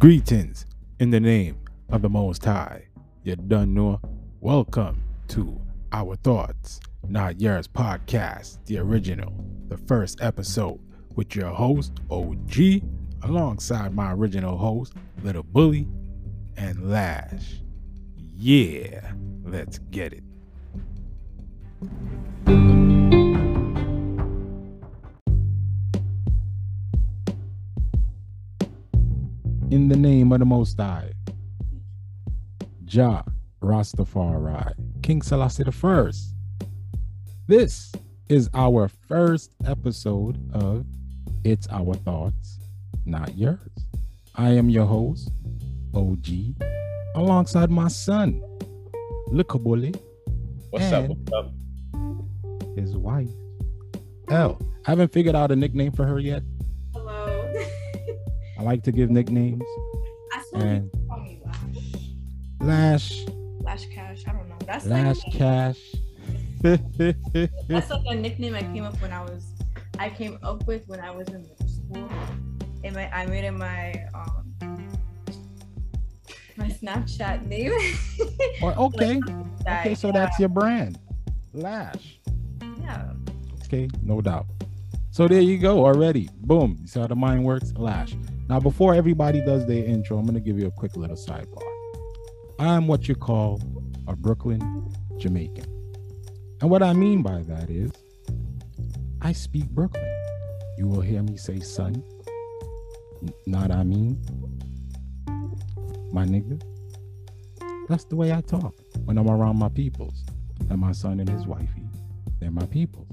Greetings in the name of the Most High. You done know. Welcome to Our Thoughts, Not Yours podcast, the original, the first episode with your host, OG, alongside my original host, Little Bully and Lash. Yeah, let's get it. In the name of the Most High, Jah Rastafari, King Selassie the First. This is our first episode of It's Our Thoughts, Not Yours. I am your host, OG, alongside my son, Lickabully, What's up? What's up? his wife, L. I haven't figured out a nickname for her yet. I like to give nicknames. I still And to call me Lash, Lash. Lash Cash. I don't know. That's Lash like Cash. that's like a nickname I came up when I was I came up with when I was in middle school. And my I made it my um my Snapchat name. Or- okay, That- okay, so yeah, that's your brand, Lash. yeah. Okay, no doubt. So there you go already. Boom. You see how the mind works? Lash. Now, before everybody does their intro, I'm going to give you a quick little sidebar. I'm what you call a Brooklyn Jamaican. And what I mean by that is, I speak Brooklyn. You will hear me say son. Not I mean. My nigga. That's the way I talk when I'm around my peoples. And my son and his wifey, they're my peoples.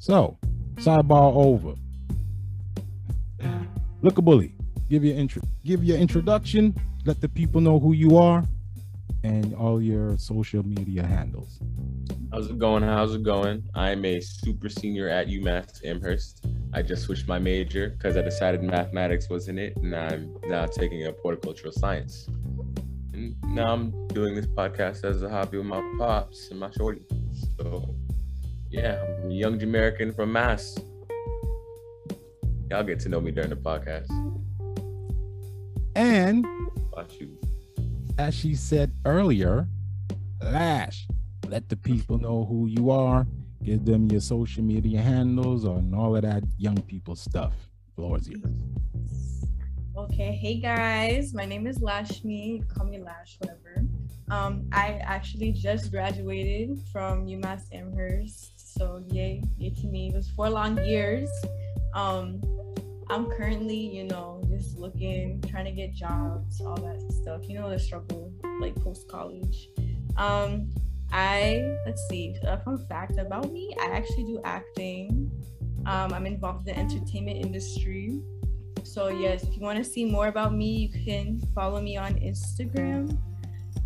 So, sidebar over. Look a bully. Give your intro give your introduction, let the people know who you are, and all your social media handles. How's it going? How's it going? I'm a super senior at UMass Amherst. I just switched my major because I decided mathematics wasn't it, and I'm now taking up horticultural science. And now I'm doing this podcast as a hobby with my pops and my shorty. So, yeah, I'm a young Jamaican from Mass. Y'all get to know me during the podcast. And as she said earlier, Lash, let the people know who you are. Give them your social media handles and all of that young people stuff. Floor is yours. Okay, hey guys, my name is Lashmi. Call me Lash, whatever. Um, I actually just graduated from UMass Amherst, so yay, yay to me. It was four long years. Um, I'm currently, you know, just looking, trying to get jobs, all that stuff. You know the struggle, like post college. Um, I let's see, a fun fact about me: I actually do acting. Um, I'm involved in the entertainment industry. So yes, if you want to see more about me, you can follow me on Instagram.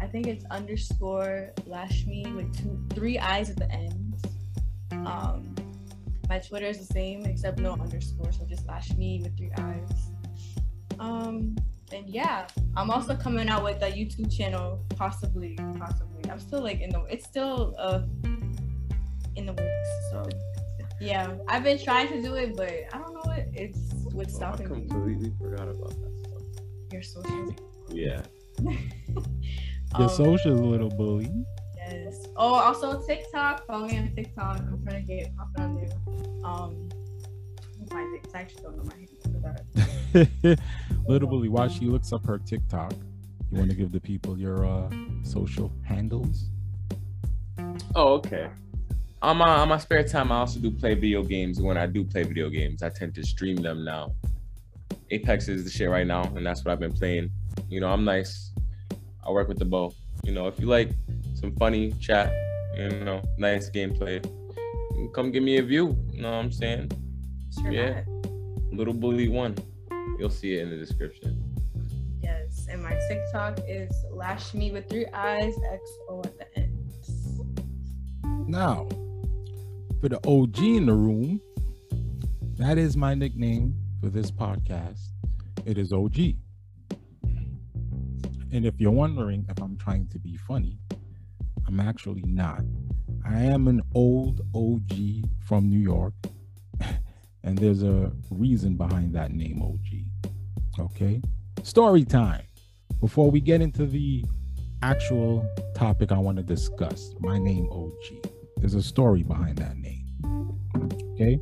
I think it's underscore lash me with two three eyes at the end. Um, my Twitter is the same except no underscore, so just slash me with three eyes. Um, and yeah, I'm also coming out with a YouTube channel, possibly, possibly. I'm still like in the it's still uh in the works. So yeah, I've been trying to do it, but I don't know what it's what's Oh, I stopping me. completely forgot about that stuff. Your socials. Yeah. Your Um, socials, little bully. Yes. Oh, also TikTok. Follow me on TikTok. I'm trying to get popping on there. Um, my TikTok? I actually don't know my handle for that. Little Bully, while she looks up her TikTok, you want to give the people your uh, social handles? Oh, okay. On my on my spare time, I also do play video games. And when I do play video games, I tend to stream them now. Apex is the shit right now, and that's what I've been playing. You know, I'm nice. I work with the bow. You know, if you like some funny chat, you know, nice gameplay, come give me a view. You know what I'm saying? Sure Yeah. not. Little Bully One. You'll see it in the description. Yes. And my TikTok is lash me with three eyes, XO at the end. Now, for the OG in the room, that is my nickname for this podcast. It is OG. And if you're wondering if I'm trying to be funny, I'm actually not. I am an old OG from New York, and there's a reason behind that name OG. Okay? story time. Before we get into the actual topic I want to discuss, my name OG. There's a story behind that name. Okay.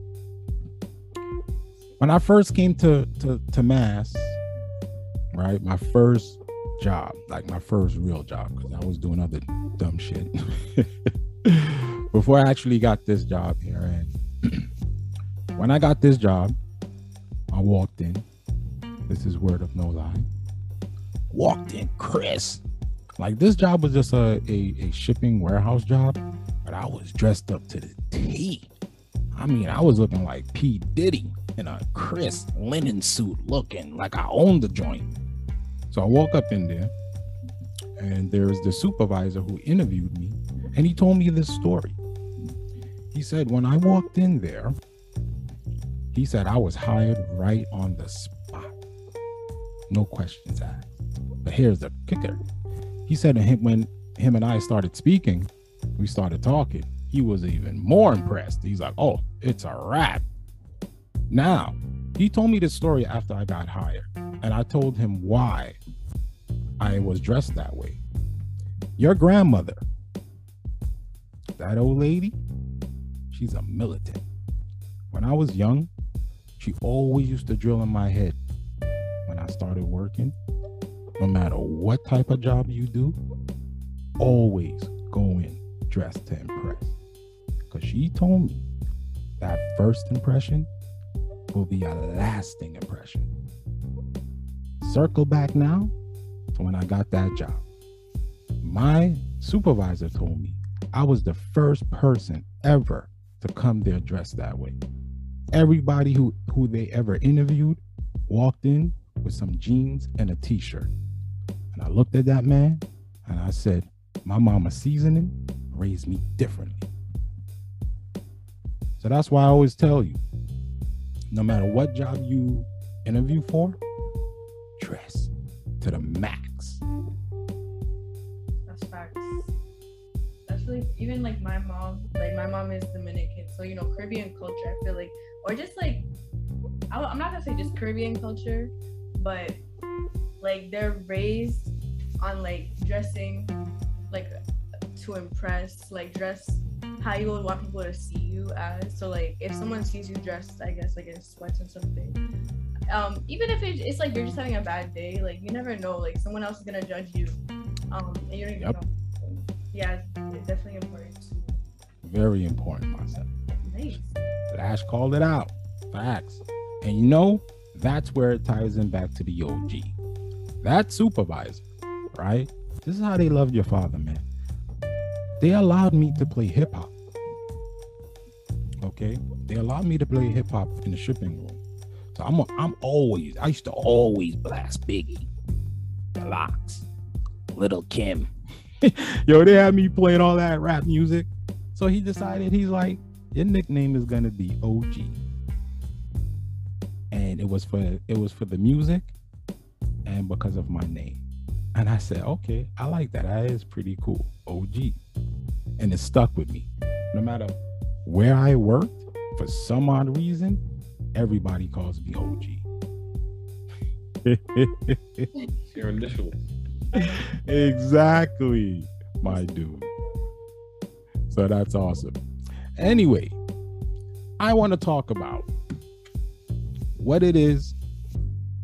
When I first came to to, to Mass, right, my first job, like my first real job, because I was doing other dumb shit before I actually got this job here. And when I got this job, I walked in. This is word of no lie. Walked in, Chris. Like this job was just a, a, a shipping warehouse job, but I was dressed up to the T. I mean, I was looking like P. Diddy in a crisp linen suit, looking like I owned the joint. So I walk up in there, and there's the supervisor who interviewed me, and he told me this story. He said, when I walked in there, he said I was hired right on the spot. No questions asked. But here's the kicker. He said when him and I started speaking, we started talking, he was even more impressed. He's like, oh, it's a wrap. Now, he told me this story after I got hired, and I told him why I was dressed that way. Your grandmother, that old lady, she's a militant. When I was young, she always used to drill in my head when I started working. No matter what type of job you do, always go in dressed to impress. Because she told me that first impression will be a lasting impression. Circle back now when I got that job. My supervisor told me I was the first person ever to come there dressed that way. Everybody who, who they ever interviewed walked in with some jeans and a t-shirt. And I looked at that man and I said, My mama seasoning raised me differently. So that's why I always tell you, no matter what job you interview for, dress to the max. That's facts. Especially even like my mom, like my mom is Dominican, so you know Caribbean culture. I feel like, or just like, I, I'm not gonna say just Caribbean culture, but like they're raised on like dressing, like to impress, like dress how you would want people to see you as. So like if someone sees you dressed, I guess like in sweats and something, um, even if it, it's like you're just having a bad day, like you never know, like someone else is gonna judge you, um, and you don't even Yep. know. Yeah, it's definitely important. Very important, myself. Nice. Lash called it out. Facts. And you know, that's where it ties in back to the OG. That supervisor, right? This is how they loved your father, man. They allowed me to play hip hop. Okay? They allowed me to play hip hop in the shipping room. So I'm a, I'm always, I used to always blast Biggie, the LOX, Little Kim. Yo, they had me playing all that rap music. So he decided he's like, your nickname is gonna be OG. And it was for it was for the music and because of my name. And I said, okay, I like that. That is pretty cool. OG. And it stuck with me. No matter where I worked, for some odd reason, everybody calls me OG. It's your initials. exactly, my dude. So that's awesome. Anyway, I want to talk about what it is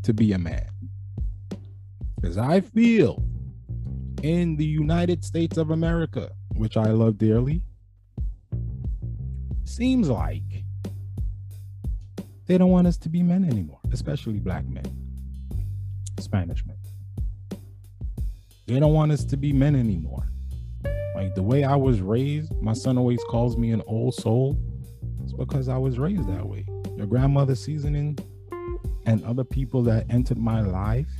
to be a man. Because I feel in the United States of America, which I love dearly, seems like they don't want us to be men anymore, especially black men, Spanish men. They don't want us to be men anymore. Like the way I was raised, my son always calls me an old soul. It's because I was raised that way. Your grandmother seasoning and other people that entered my life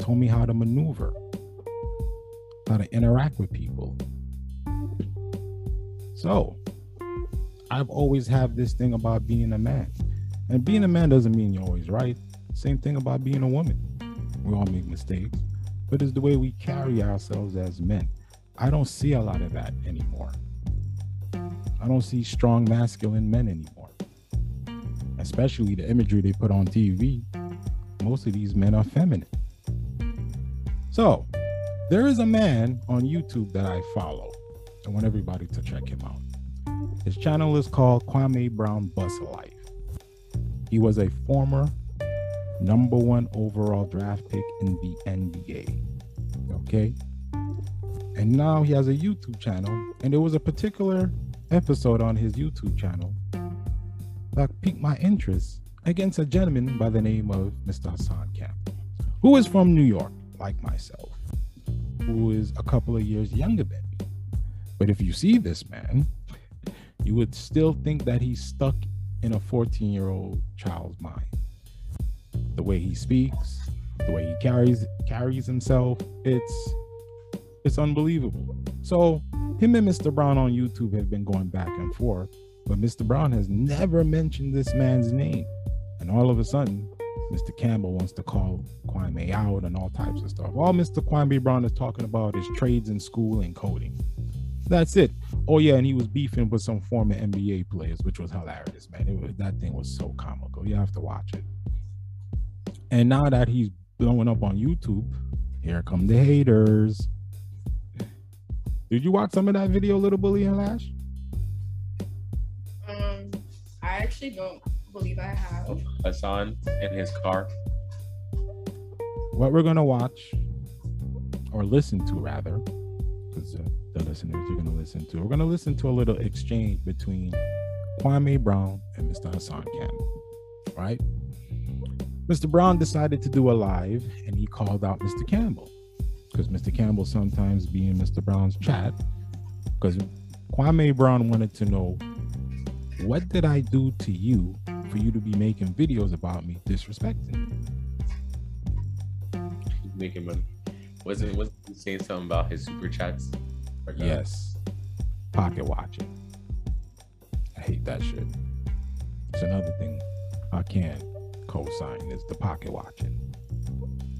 told me how to maneuver, how to interact with people. So I've always have this thing about being a man. And being a man doesn't mean you're always right. Same thing about being a woman. We all make mistakes, but it's the way we carry ourselves as men. I don't see a lot of that anymore. I don't see strong masculine men anymore. Especially the imagery they put on TV. most of these men are feminine. So, there is a man on YouTube that I follow. I want everybody to check him out. His channel is called Kwame Brown Bus Life. He was a former number one overall draft pick in the NBA. Okay. And now he has a YouTube channel, and there was a particular episode on his YouTube channel that piqued my interest against a gentleman by the name of Mr. Hassan Campbell, who is from New York, like myself, who is a couple of years younger than me. But if you see this man, you would still think that he's stuck in a 14 year old child's mind. The way he speaks, the way he carries carries himself, it's it's unbelievable. So him and Mr. Brown on YouTube have been going back and forth, but Mr. Brown has never mentioned this man's name. And all of a sudden, Mr. Campbell wants to call Kwame out and all types of stuff. All Mr. Kwame Brown is talking about is trades in school and coding. That's it. Oh yeah, and he was beefing with some former NBA players, which was hilarious, man. It was, that thing was so comical. You have to watch it. And now that he's blowing up on YouTube, here come the haters. Did you watch some of that video, Little Bully and Lash? Um, I actually don't believe I have. Hassan in his car. What we're gonna watch, or listen to rather, because uh, the listeners are gonna listen to. We're gonna listen to a little exchange between Kwame Brown and Mr. Hassan Campbell, right? Mr. Brown decided to do a live, and he called out Mr. Campbell because Mr. Campbell sometimes be in Mr. Brown's chat because Kwame Brown wanted to know what did I do to you for you to be making videos about me disrespecting? Making money. Wasn't wasn't he saying something about his super chats? Uh, Yes. Pocket watching. I hate that shit. It's another thing I can't co-sign is the pocket watching.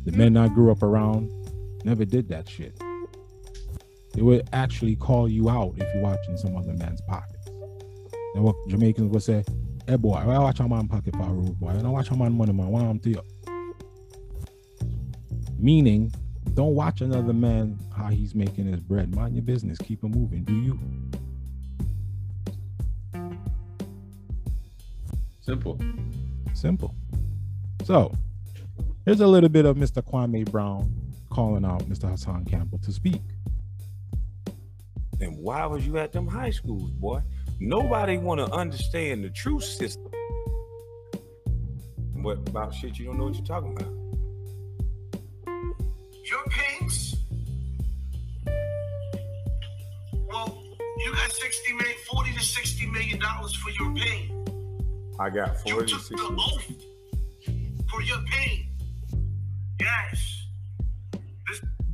The men I grew up around never did that shit. They would actually call you out if you're watching some other man's pockets. And what Jamaicans would say, hey boy, why watch a man pocket for a rude boy? I don't watch a man money man, why I'm to you. Meaning, don't watch another man how he's making his bread. Mind your business. Keep it moving. Do you? Simple. Simple. So, here's a little bit of Mr. Kwame Brown calling out Mr. Hassan Campbell to speak. And why was you at them high schools, boy? Nobody want to understand the true system. What about shit you don't know what you're talking about? Your paints? Well, you got 60 million, 40 to 60 million dollars for your pain. I got You 40 to took 60. the oath for your pain. Yes.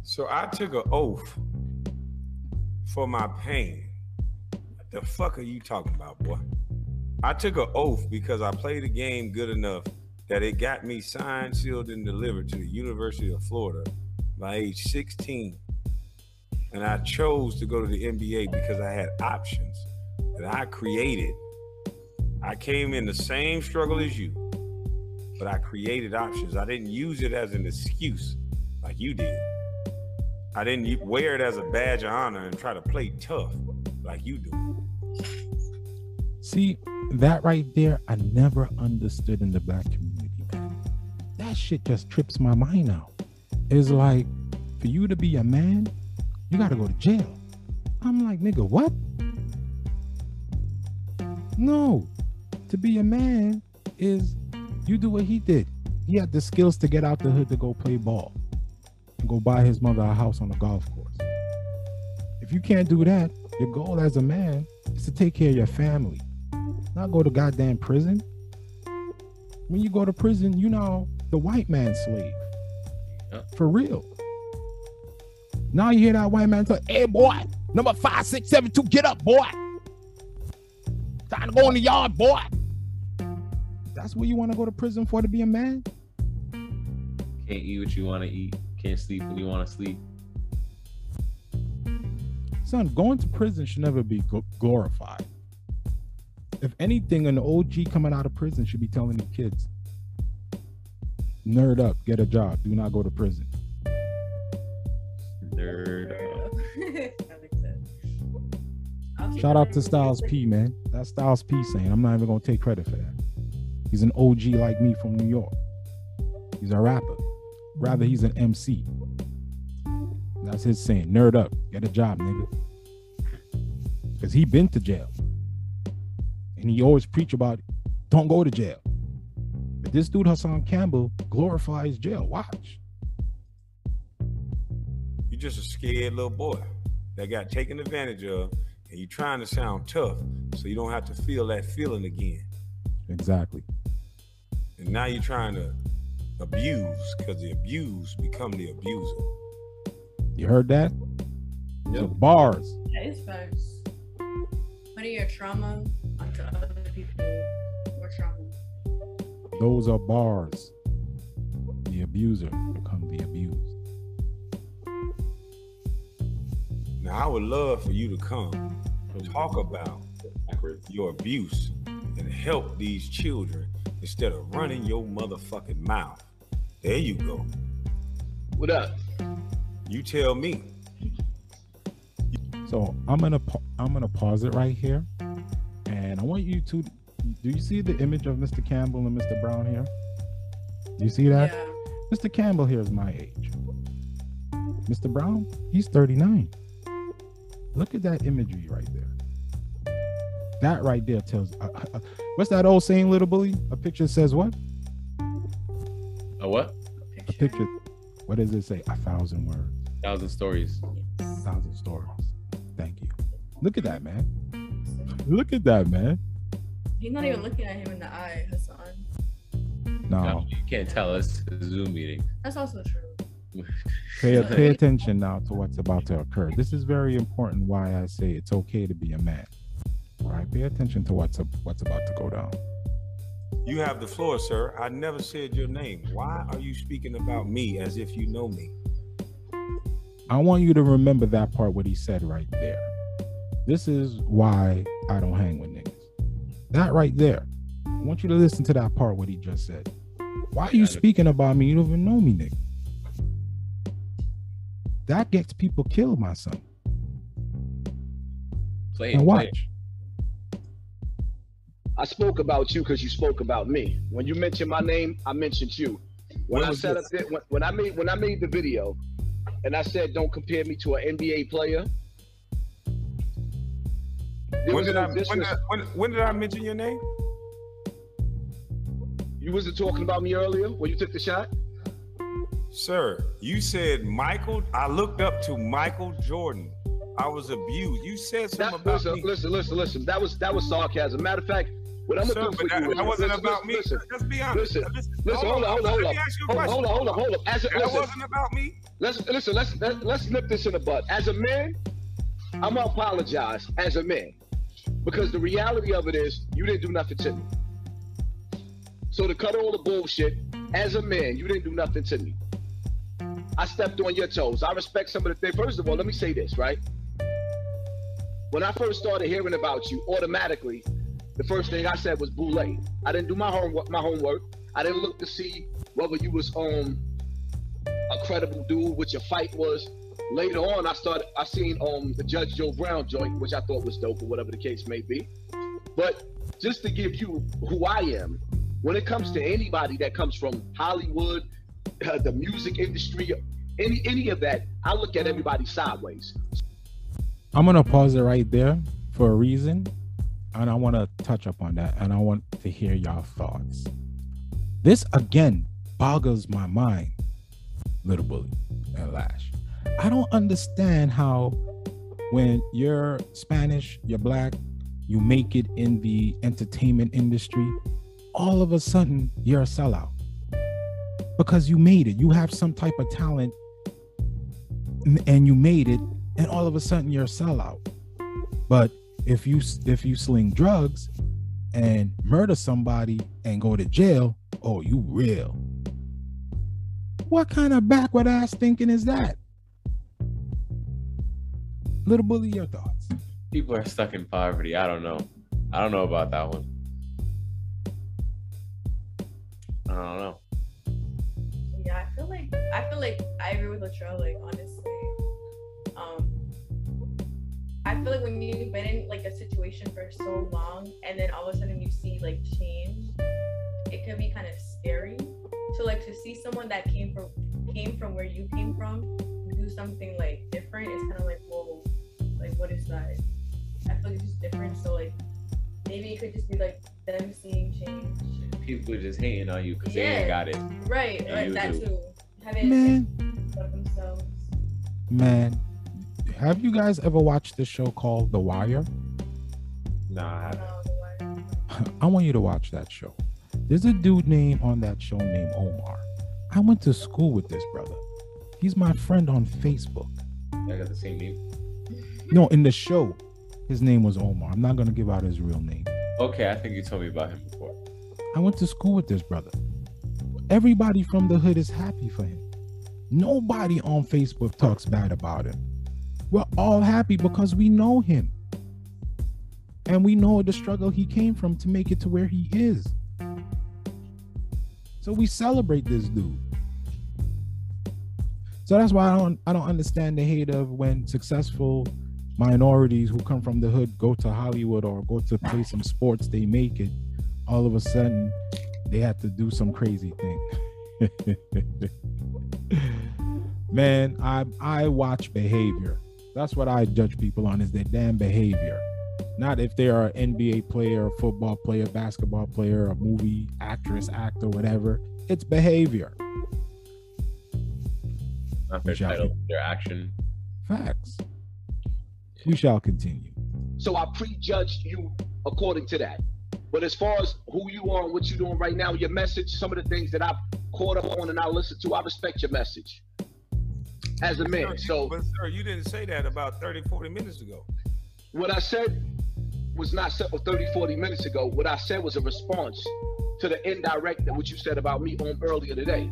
So I took an oath for my pain. What the fuck are you talking about, boy? I took an oath because I played the game good enough that it got me signed, sealed, and delivered to the University of Florida by age 16. And I chose to go to the NBA because I had options that I created. I came in the same struggle as you, but I created options. I didn't use it as an excuse like you did. I didn't wear it as a badge of honor and try to play tough like you do. See, that right there, I never understood in the black community. That shit just trips my mind out. It's like, for you to be a man, you gotta go to jail. I'm like, nigga, what? No. To be a man is you do what he did. He had the skills to get out the hood to go play ball and go buy his mother a house on a golf course. If you can't do that, your goal as a man is to take care of your family, not go to goddamn prison. When you go to prison, you know the white man's slave. Yep. For real. Now you hear that white man say, hey boy, number five, six, seven, two, get up, boy. Time to go in the yard, boy. That's what you want to go to prison for to be a man? Can't eat what you want to eat. Can't sleep when you want to sleep. Son, going to prison should never be glorified. If anything, an OG coming out of prison should be telling the kids, Nerd up, get a job. Do not go to prison. Nerd. That makes sense. Shout out to Styles P, man. That's Styles P saying. I'm not even gonna take credit for that. He's an OG like me from New York. He's a rapper. Rather, he's an MC. That's his saying. Nerd up, get a job, nigga. Cause he been to jail, and he always preach about don't go to jail. But this dude Hassan Campbell glorifies jail. Watch. You're just a scared little boy that got taken advantage of, and you're trying to sound tough so you don't have to feel that feeling again. Exactly. And now you're trying to abuse because the abused become the abuser. You heard that? Those Yep. are bars. That is facts. Putting your trauma onto other people more trauma. Those are bars. The abuser become the abused. Now I would love for you to come talk about your abuse and help these children instead of running your motherfucking mouth. There you go. What up? You tell me. So I'm gonna I'm gonna pause it right here, and I want you to. Do you see the image of Mr. Campbell and Mr. Brown here? Do you see that? Yeah. Mr. Campbell here is my age. Mr. Brown, he's 39. Look at that imagery right there. That right there tells. Uh, uh, uh, what's that old saying, little bully? A picture says what? A what? A picture. What does it say? A thousand words. Thousand stories. A thousand stories. Thank you. Look at that, man. Look at that, man. He's not even mm. looking at him in the eye, Hassan. No, No, you can't tell us. It's a Zoom meeting. That's also true. pay, pay attention now to what's about to occur. This is very important. Why I say it's okay to be a man. All right, pay attention to what's what's about to go down. You have the floor, sir. I never said your name. Why are you speaking about me as if you know me? I want you to remember that part what he said right there. This is why I don't hang with niggas. That right there. I want you to listen to that part what he just said. Why are you speaking about me? You don't even know me, nigga. That gets people killed, my son. Play and Now play watch. I spoke about you because you spoke about me. When you mentioned my name, I mentioned you. When When I was set up it, when, when I made when I made the video, and I said don't compare me to an NBA player. When did, I, when, did, when, when did I mention your name? you wasn't talking about me earlier when you took the shot. Sir, you said Michael. I looked up to Michael Jordan. I was abused. You said something That, about listen, me. listen, listen, listen. That was that was sarcasm. Matter of fact, what I'm gonna do for that, you that wasn't listen, about me. listen, Let's be honest. listen, Listen, Listen, hold on, hold on, hold on. me ask you a Hold, question. hold on, hold on, hold on. As a, That listen, wasn't about me. let's listen. Let's let, let's nip this in the bud. As a man, I'm gonna apologize as a man because the reality of it is you didn't do nothing to me. So to cut all the bullshit, as a man, you didn't do nothing to me. I stepped on your toes. I respect some of the things. First of all, let me say this, right? When I first started hearing about you, automatically, the first thing I said was Boule. I didn't do my homework. My homework. I didn't look to see whether you was um a credible dude, what your fight was. Later on, I started. I seen um the Judge Joe Brown joint, which I thought was dope, or whatever the case may be. But just to give you who I am, when it comes to anybody that comes from Hollywood, uh, the music industry, any any of that, I look at everybody sideways. I'm gonna pause it right there for a reason, and I want to touch up on that, and I want to hear y'all thoughts. This again boggles my mind, little bully and Lash. I don't understand how, when you're Spanish, you're black, you make it in the entertainment industry, all of a sudden you're a sellout because you made it. You have some type of talent, and you made it and all of a sudden you're a sellout. But if you if you sling drugs and murder somebody and go to jail, oh, you real. What kind of backward ass thinking is that? Little bully, your thoughts. People are stuck in poverty. I don't know. I don't know about that one. I don't know. Yeah, I feel like I feel like I agree with Latrell. Like honestly, um, I feel like when you've been in like a situation for so long, and then all of a sudden you see like change, it can be kind of scary. So like to see someone that came from came from where you came from do something like different, it's kind of like whoa, like what is that? I feel like it's just different. So like maybe it could just be like them seeing change. People are just hating on you because they ain't got it. Right, Yeah, like that do. too. Having Man, of themselves. man, have you guys ever watched this show called The Wire? Nah, I haven't. I want you to watch that show. There's a dude name on that show named Omar. I went to school with this brother. He's my friend on Facebook. I got the same name. No, in the show, his name was Omar. I'm not gonna give out his real name. Okay, I think you told me about him before. I went to school with this brother. Everybody from the hood is happy for him. Nobody on Facebook talks bad about him. We're all happy because we know him. And we know the struggle he came from to make it to where he is. So we celebrate this dude. So that's why I don't I don't understand the hate of when successful minorities who come from the hood go to Hollywood or go to play some sports, they make it. All of a sudden, they have to do some crazy thing. Man, I I watch behavior. That's what I judge people on is their damn behavior. Not if they are an NBA player, football player, basketball player, a movie actress, actor, whatever. It's behavior. Not their Shall we? their action. Facts. We shall continue. So I prejudged you according to that. But as far as who you are and what you're doing right now, your message, some of the things that I've caught up on and I listen to, I respect your message as a man. you- So but sir, you didn't say that about 30, 40 minutes ago. what I said was not said 30, 40 minutes ago. What I said was a response to the indirect that what you said about me on earlier today.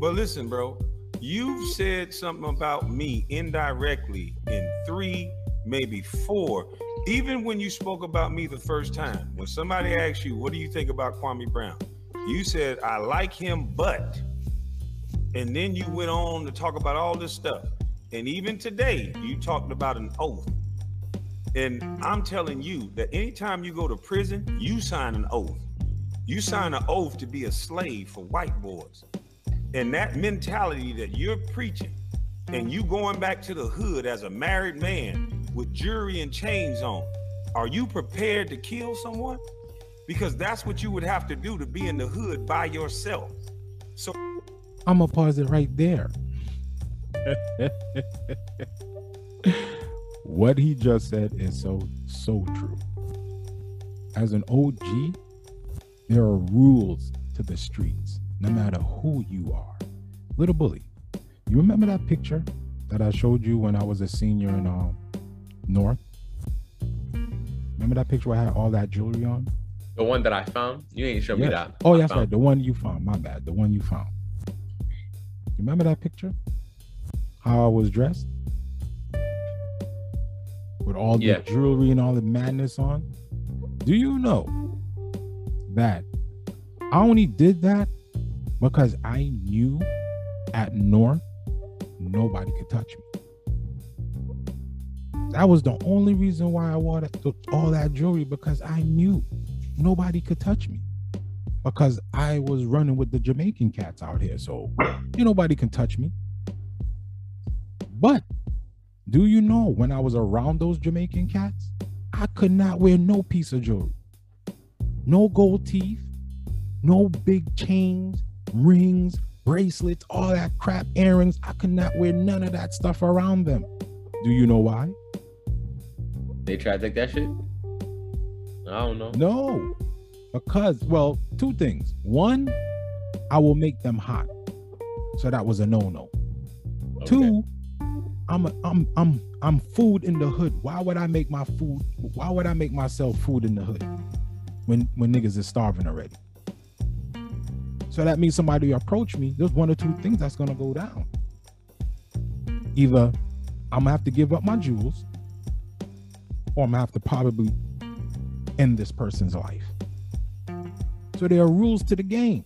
But listen, bro, you've said something about me indirectly in three, maybe four. Even when you spoke about me the first time, when somebody asked you, What do you think about Kwame Brown? You said, I like him, but. And then you went on to talk about all this stuff. And even today, you talked about an oath. And I'm telling you that anytime you go to prison, you sign an oath. You sign an oath to be a slave for white boys and that mentality that you're preaching and you going back to the hood as a married man with jewelry and chains on are you prepared to kill someone because that's what you would have to do to be in the hood by yourself so I'm gonna pause it right there. what he just said is so so true. As an OG, there are rules to the streets, no matter who you are. Little bully, you remember that picture that I showed you when I was a senior in um, North? Remember that picture where I had all that jewelry on? The one that I found, you ain't show me that. Oh, I that's found- right. The one you found. My bad. The one you found. You remember that picture? How I was dressed? With all the Yeah. jewelry and all the madness on? Do you know that I only did that because I knew at North nobody could touch me. That was the only reason why I wore all that jewelry because I knew nobody could touch me because I was running with the Jamaican cats out here. So you nobody can touch me. But do you know when I was around those Jamaican cats, I could not wear no piece of jewelry, no gold teeth, no big chains, rings, bracelets, all that crap, earrings. I could not wear none of that stuff around them. Do you know why? They tried to take that shit. I don't know. No, because well, two things. One, I will make them hot, so that was a no-no. Okay. Two, I'm a, I'm I'm I'm food in the hood. Why would I make my food? Why would I make myself food in the hood when when niggas is starving already? So that means somebody approach me. There's one or two things that's gonna go down. Either I'm gonna have to give up my jewels, or I'm gonna have to probably end this person's life. So there are rules to the game.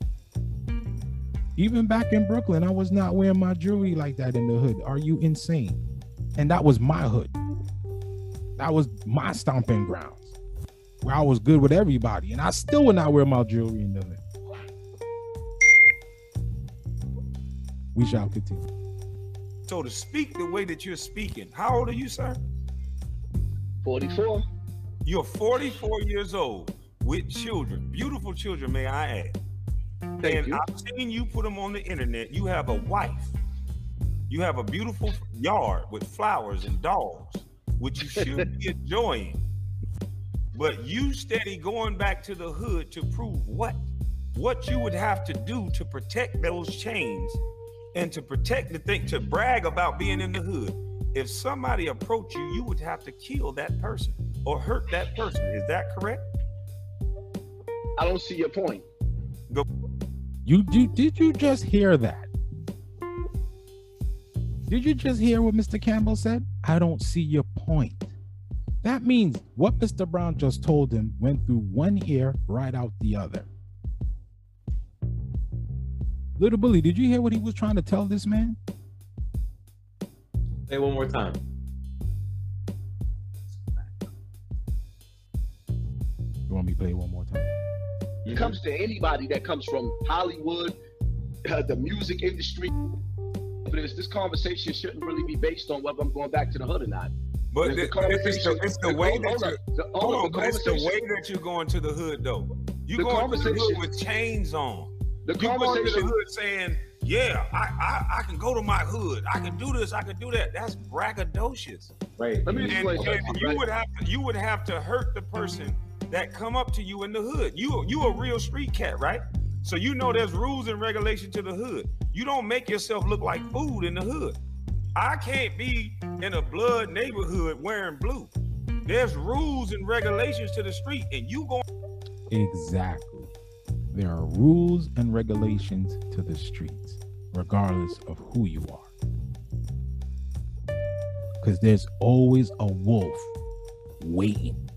Even back in Brooklyn, I was not wearing my jewelry like that in the hood. Are you insane? And that was my hood. That was my stomping grounds where I was good with everybody. And I still would not wear my jewelry in the hood. We shall continue. So to speak the way that you're speaking, how old are you, sir? 44. You're 44 years old with children, beautiful children, may I add. Thank and you. I've seen you put them on the internet. You have a wife. You have a beautiful yard with flowers and dogs, which you should be enjoying. But you steady going back to the hood to prove what? What you would have to do to protect those chains and to protect the thing, to brag about being in the hood. If somebody approached you, you would have to kill that person or hurt that person. Is that correct? I don't see your point. You, you did you just hear that? Did you just hear what Mr. Campbell said? I don't see your point. That means what Mr. Brown just told him went through one ear right out the other. Little Bully, did you hear what he was trying to tell this man? Say one more time. You want me to play one more time? It comes to anybody that comes from Hollywood, uh, the music industry. But this, this conversation shouldn't really be based on whether I'm going back to the hood or not. But It's the it's the, it's the the- way that you up. The- hold hold up, on, the but it's the conversation- way that you're going to the hood though. You The going to the hood with chains on. The You going to the conversation. hood saying, "Yeah, I, I I can go to my hood. I can do this. I can do that." That's braggadocious. Right. Let me And, explain and something, you right? would have to you would have to hurt the person that come up to you in the hood. You you a real street cat, right? So you know there's rules and regulation to the hood. You don't make yourself look like food in the hood. I can't be in a blood neighborhood wearing blue. There's rules and regulations to the street, and you going Exactly. There are rules and regulations to the streets, regardless of who you are. Because there's always a wolf waiting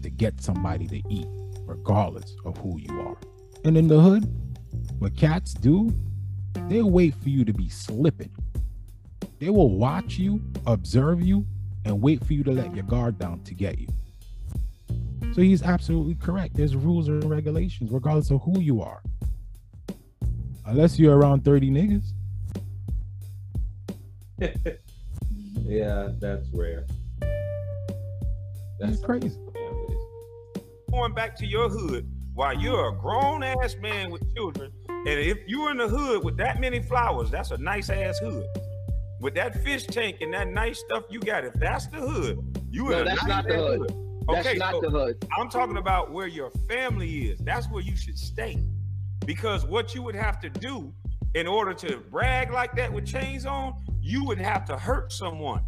to get somebody to eat, regardless of who you are. And in the hood, what cats do, they'll wait for you to be slipping. They will watch you, observe you, and wait for you to let your guard down to get you. So he's absolutely correct. There's rules and regulations, regardless of who you are. Unless you're around 30 niggas. yeah, that's rare. That's crazy. going back to your hood while you're a grown ass man with children. And if you're in the hood with that many flowers, that's a nice ass hood. With that fish tank and that nice stuff you got, if that's the hood, you No, in a that's nice not the ass hood. That's Okay, not so the hood. I'm talking about where your family is. That's where you should stay. Because what you would have to do in order to brag like that with chains on, you would have to hurt someone,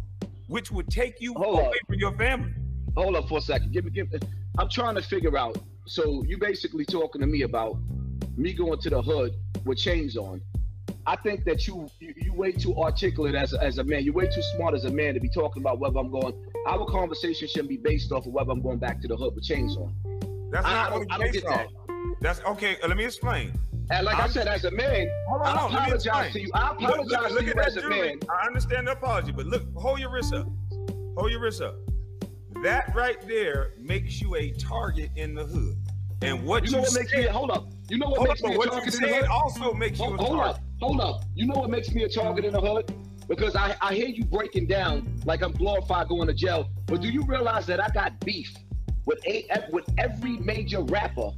which would take you Hold away up. from your family. Hold up for a second. Give me, give me. I'm trying to figure out. So you basically talking to me about me going to the hood with chains on. I think that you you, you way too articulate as a, as a man. You're way too smart as a man to be talking about whether I'm going. Our conversation shouldn't be based off of whether I'm going back to the hood with chains on. That's I- I not don't- what I don't get that. That's okay. Uh, let me explain. And like i I'm- said, as a man, Hold on, I apologize to you. I Look, look, apologize look to you at that as a man. I understand the apology, but look, hold your wrist up. Hold your wrist up. That right there makes you a target in the hood. And what You you, know what makes me? said, Hold up. You know what hold makes up, me a what you target in the said hood? also makes you Hold, a hold target. up, hold up. You know what makes me a target in the hood? Because I, I hear you breaking down like I'm glorified going to jail. But do you realize that I got beef with a, eh, with every major rapper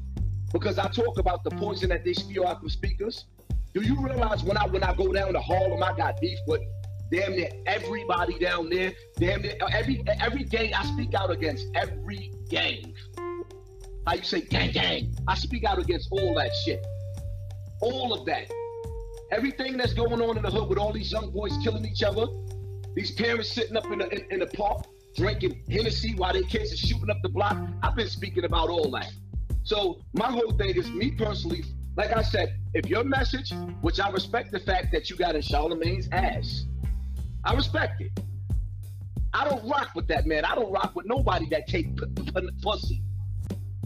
because I talk about the poison that they spew out from speakers? Do you realize when I when I go down to Harlem, I got beef with damn near everybody down there. Damn near uh, every eh, every gang I speak out against every gang. How you say gang gang? I speak out against all that shit. All of that. Everything that's going on in the hood with all these young boys killing each other, these parents sitting up in the in, in the park drinking Hennessy while their kids are shooting up the block. I've been speaking about all that. So my whole thing is me personally, like I said, if your message, which I respect the fact that you got in Charlemagne's ass, I respect it. I don't rock with that man. I don't rock with nobody that take p- p- pussy.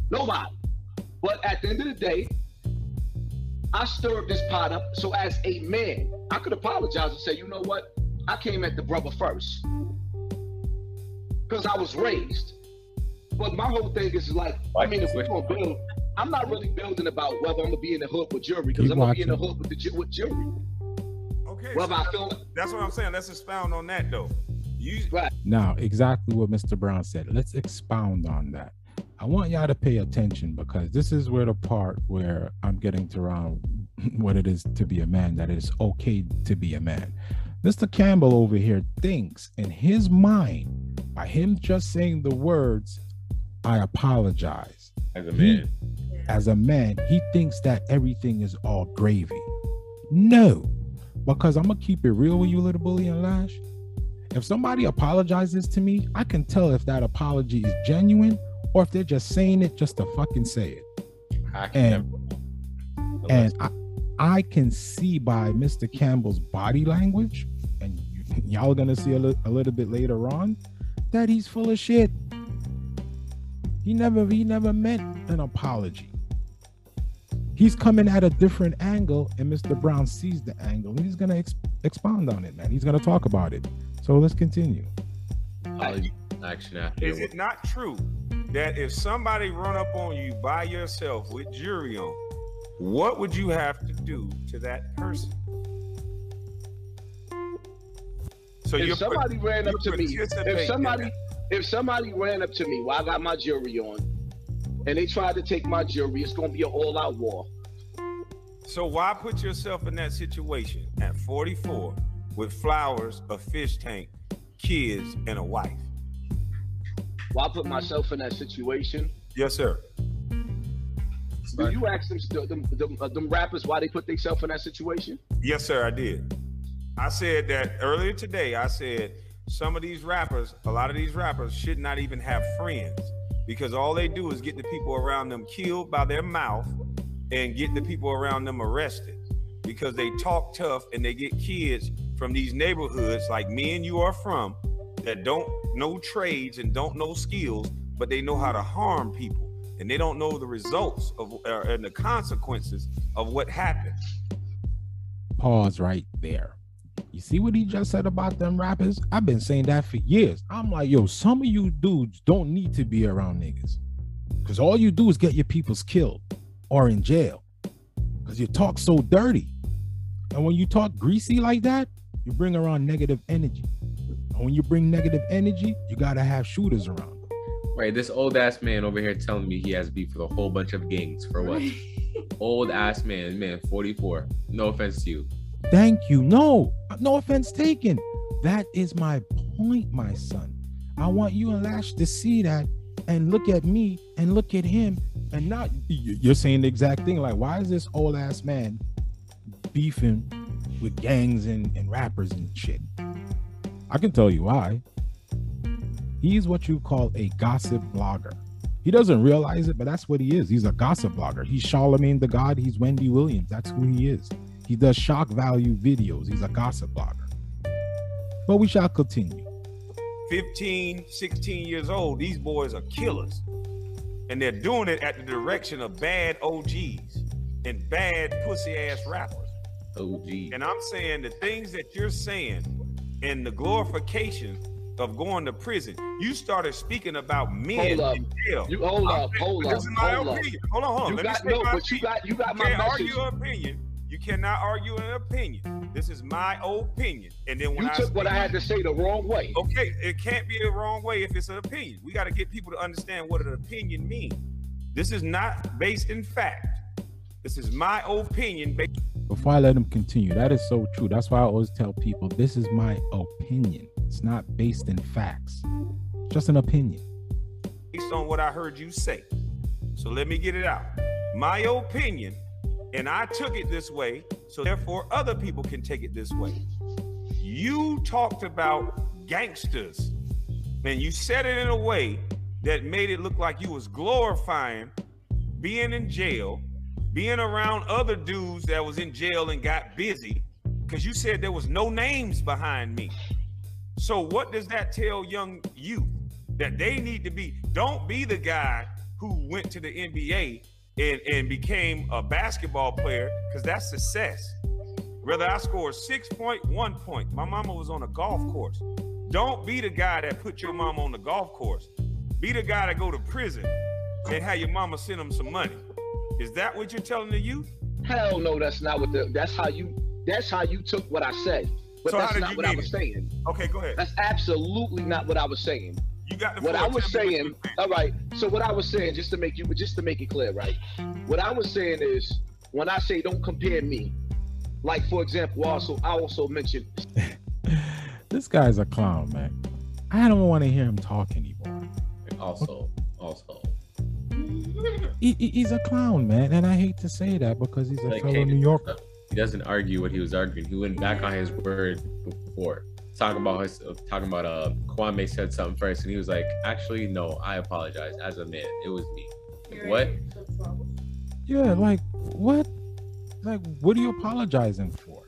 Nobody. But at the end of the day, I stirred this pot up. So as a man, I could apologize and say, you know what? I came at the brother first. Because I was raised. But my whole thing is like, I mean, if we're gonna build, I'm not really building about whether I'm gonna be in the hood with jury, because I'm gonna be in the watching. hood with the with jury. Okay. Whether so I feel that's what I'm saying. Let's expound on that though. You right. Now, exactly what Mr. Brown said. Let's expound on that. I want y'all to pay attention because this is where the part where I'm getting to around what it is to be a man, that it is okay to be a man. Mr. Campbell over here thinks in his mind, by him just saying the words, I apologize. As a He- man. as a man, he thinks that everything is all gravy. No, because I'm gonna keep it real with you, little bully and lash. If somebody apologizes to me, I can tell if that apology is genuine or if they're just saying it just to fucking say it. I can And-. And I, I can see by Mr. Campbell's body language, and you, y'all gonna see a, li- a little bit later on, that he's full of shit. He never he never meant an apology. He's coming at a different angle, and Mr. Brown sees the angle, and he's gonna ex- expound on it, man. He's gonna talk about it. So let's continue. apology action is it not true that if somebody run up on you by yourself with jury on, what would you have to do to that person? So you're if somebody ran up to me, if somebody, if somebody ran up to me while I got my jury on, and they tried to take my jury, it's gonna be an all-out war. So why put yourself in that situation at 44 with flowers, a fish tank, kids, and a wife? Why put myself in that situation? Yes, sir. Did you ask them, them, them, uh, them rappers why they put themselves in that situation? Yes, sir, I did. I said that earlier today. I said some of these rappers, a lot of these rappers should not even have friends because all they do is get the people around them killed by their mouth and get the people around them arrested because they talk tough and they get kids from these neighborhoods like me and you are from that don't know trades and don't know skills, but they know how to harm people and they don't know the results of and the consequences of what happened. Pause right there. You see what he just said about them rappers? I've been saying that for years. I'm like, yo, some of you dudes don't need to be around niggas. Because all you do is get your peoples killed or in jail. Because you talk so dirty. And when you talk greasy like that, you bring around negative energy. And when you bring negative energy, you gotta have shooters around. Right, this old ass man over here telling me he has beef with a whole bunch of gangs for what? old ass man, man, 44. No offense to you. Thank you. No, no offense taken. That is my point, my son. I want you and Lash to see that and look at me and look at him and not you- you're saying the exact thing. Like, why is this old ass man beefing with gangs and, and rappers and shit? I can tell you why. He's what you call a gossip blogger. He doesn't realize it, but that's what he is. He's a gossip blogger. He's Charlemagne the God. He's Wendy Williams. That's who he is. He does shock value videos. He's a gossip blogger. But we shall continue. 15, 16 years old, these boys are killers. And they're doing it at the direction of bad OGs and bad pussy ass rappers. OG. And I'm saying the things that you're saying and the glorification of going to prison, you started speaking about men Hold up. in jail. You hold I'm up, saying- hold this up, is my hold up. opinion. Hold on, hold on. You Let me got say no, my but you opinion. got you got You my can't message. argue an opinion. You cannot argue an opinion. This is my opinion. And then when You I took what I had to say the wrong way. Okay, it can't be the wrong way if it's an opinion. We got to get people to understand what an opinion means. This is not based in fact. This is my opinion based Before I let him continue, that is so true. That's why I always tell people this is my opinion. It's not based in facts. Just an opinion. Based on what I heard you say. So let me get it out. My opinion, and I took it this way, so therefore other people can take it this way. You talked about gangsters, and you said it in a way that made it look like you was glorifying being in jail, being around other dudes that was in jail and got busy, because you said there was no names behind me. So what does that tell young youth? That they need to be, don't be the guy who went to the NBA and, and became a basketball player, because that's success. Whether I scored six point, one point, my mama was on a golf course. Don't be the guy that put your mama on the golf course. Be the guy that go to prison and have your mama send him some money. Is that what you're telling the youth? Hell no, that's not what the. That's how you. That's how you took what I said. But So how that's did not you what I was it? saying. Okay, go ahead. That's absolutely not what I was saying. You got the What. I was Tell me what saying, all right. So what I was saying, just to make you, just to make it clear, right? What I was saying is, when I say don't compare me, like for example, also I also mentioned This guy's a clown, man. I don't want to hear him talk anymore. Also, also, He, he- he's a clown, man, and I hate to say that because he's a like fellow Kanan New Yorker. Stuff. He doesn't argue what he was arguing. He went back on his word before. Talking about his, talking about uh, Kwame said something first, and he was like, "Actually, no, I apologize. As a man, it was me." Like, what? Yeah, like what? Like, what are you apologizing for?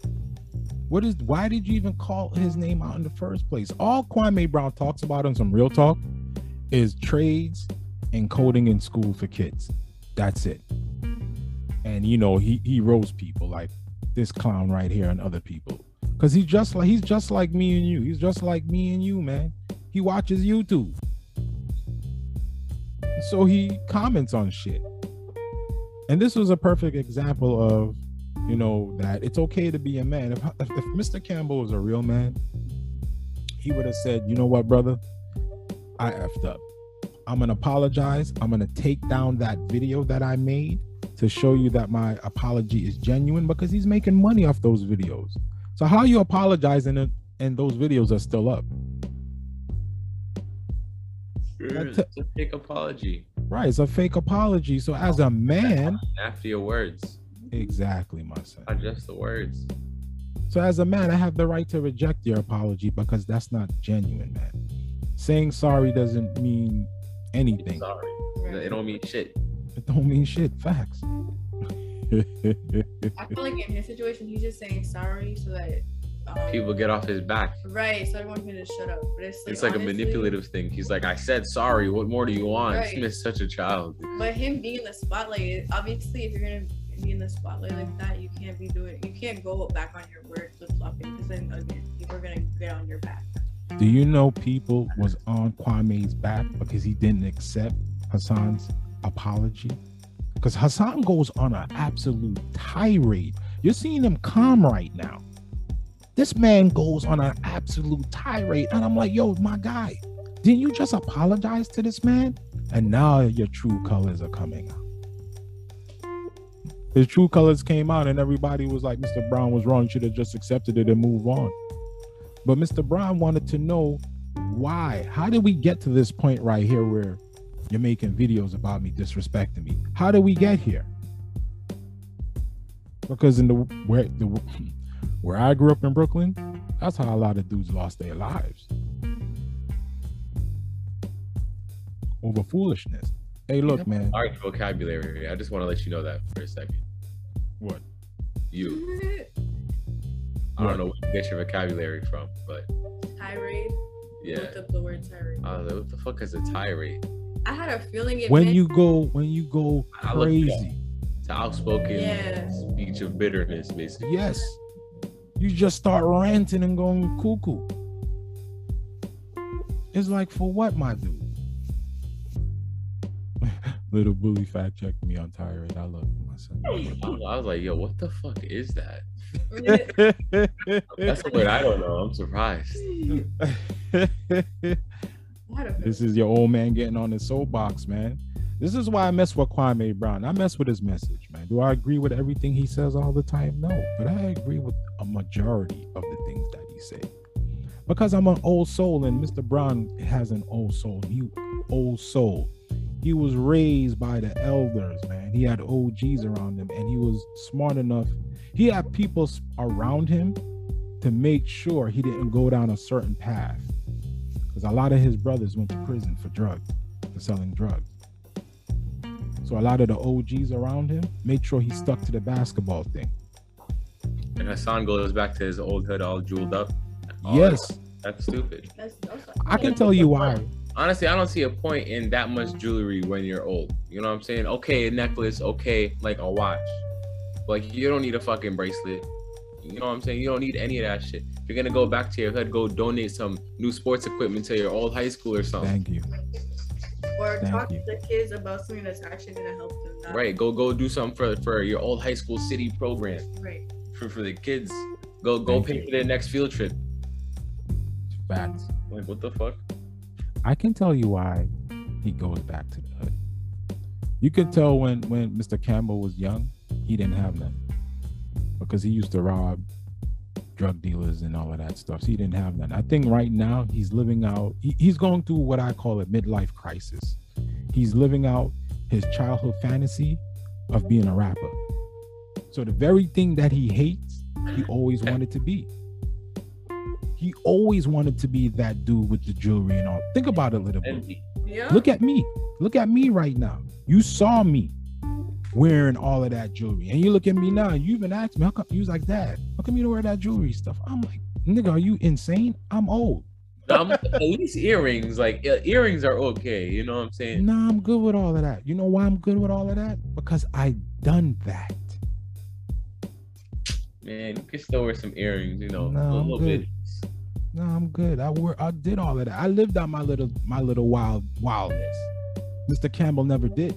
What is? Why did you even call his name out in the first place? All Kwame Brown talks about in some real talk is trades and coding in school for kids. That's it. And you know, he he roasts people like this clown right here and other people because he's just like he's just like me and you. He's just like me and you, man. He watches YouTube, so he comments on shit. And this was a perfect example of, you know, that it's okay to be a man. If, if, if Mr. Campbell was a real man, he would have said, you know what, brother, I effed up. I'm gonna apologize. I'm gonna take down that video that I made to show you that my apology is genuine because he's making money off those videos. So how you apologizing and, and those videos are still up? It's That's a fake apology. Right, it's a fake apology. So as a man, After your words, exactly, my son. not just the words. So as a man, I have the right to reject your apology because that's not genuine, man. Saying sorry doesn't mean anything. Sorry, it don't mean shit. It don't mean shit. Facts. I feel like in his situation, he's just saying sorry so that um, People get off his back. right, so everyone can just shut up. But it's like, It's like a manipulative thing. He's like, I said sorry. What more do you want? Right. Smith's such a child. But him being in the spotlight, obviously, if you're gonna be in the spotlight like that, you can't be doing. You can't go back on your word flip flopping because then again, people are gonna get on your back. Do you know people was on Kwame's back because he didn't accept Hassan's apology? Because Hassan goes on an absolute tirade. You're seeing him calm right now. This man goes on an absolute tirade, and I'm like, yo, my guy, didn't you just apologize to this man? And now your true colors are coming out. His true colors came out, and everybody was like, Mr. Brown was wrong. Should have just accepted it and move on. But Mr. Brown wanted to know why. How did we get to this point right here where you're making videos about me disrespecting me? How did we get here? Because in the where the where I grew up in Brooklyn, that's how a lot of dudes lost their lives over foolishness. Hey, look, man. Sorry, vocabulary. I just want to let you know that for a second. What? You. I don't know where you get your vocabulary from, but tirade. yeah. Looked up the word tirade. Uh, what the fuck is a tirade? I had a feeling it When meant you go, when you go I looked it up. crazy, It's an outspoken Yeah. speech of bitterness, basically. yes, you just start ranting and going cuckoo. It's like for what, my dude? Little bully fact checked me on tirade. I love you, my son. I was, like, yo, what the fuck is that? That's a word I don't know. I'm surprised. this is your old man getting on his soapbox, man. This is why I mess with Kwame Brown. I mess with his message, man. Do I agree with everything he says all the time? No, but I agree with a majority of the things that he said. Because I'm an old soul, and Mr. Brown has an old soul. He old soul. He was raised by the elders, man. He had OGs around him, and he was smart enough. He had people around him to make sure he didn't go down a certain path because a lot of his brothers went to prison for drugs, for selling drugs. So a lot of the OGs around him made sure he stuck to the basketball thing. And Hassan goes back to his old hood all jeweled up. Oh, yes, That's stupid. That's, that's I can tell you why. honestly, I don't see a point in that much jewelry when you're old. You know what I'm saying? Okay, a necklace, okay, like a watch. Like you don't need a fucking bracelet. You know what I'm saying? You don't need any of that shit. If you're gonna go back to your hood, go donate some new sports equipment to your old high school or something. Thank you. Or Thank talk you. to the kids about something that's actually gonna help them. not- Right. Go go do something for for your old high school city program Right. for, for the kids. Go go Thank pay you. for their next field trip. Facts. Like what the fuck? I can tell you why he goes back to the hood. You could tell when when Mr. Campbell was young, he didn't have none because he used to rob drug dealers and all of that stuff. So he didn't have none. I think right now he's living out. He, he's going through what I call a midlife crisis. He's living out his childhood fantasy of being a rapper. So the very thing that he hates, he always wanted to be. He always wanted to be that dude with the jewelry and all. Think about it a little bit. Yeah. Look at me. Look at me right now. You saw me wearing all of that jewelry. And you look at me now, you even asked me, how come you was like that? How come you don't wear that jewelry stuff? I'm like, nigga, are you insane? I'm old. Um, at least earrings, like earrings are okay. You know what I'm saying? Nah, I'm good with all of that. You know why I'm good with all of that? Because I done that. Man, you can still wear some earrings. You know, No, a I'm little good. bit. No, I'm good. I wor I did all of that. I lived out my little my little wild wildness. Mr. Campbell never did.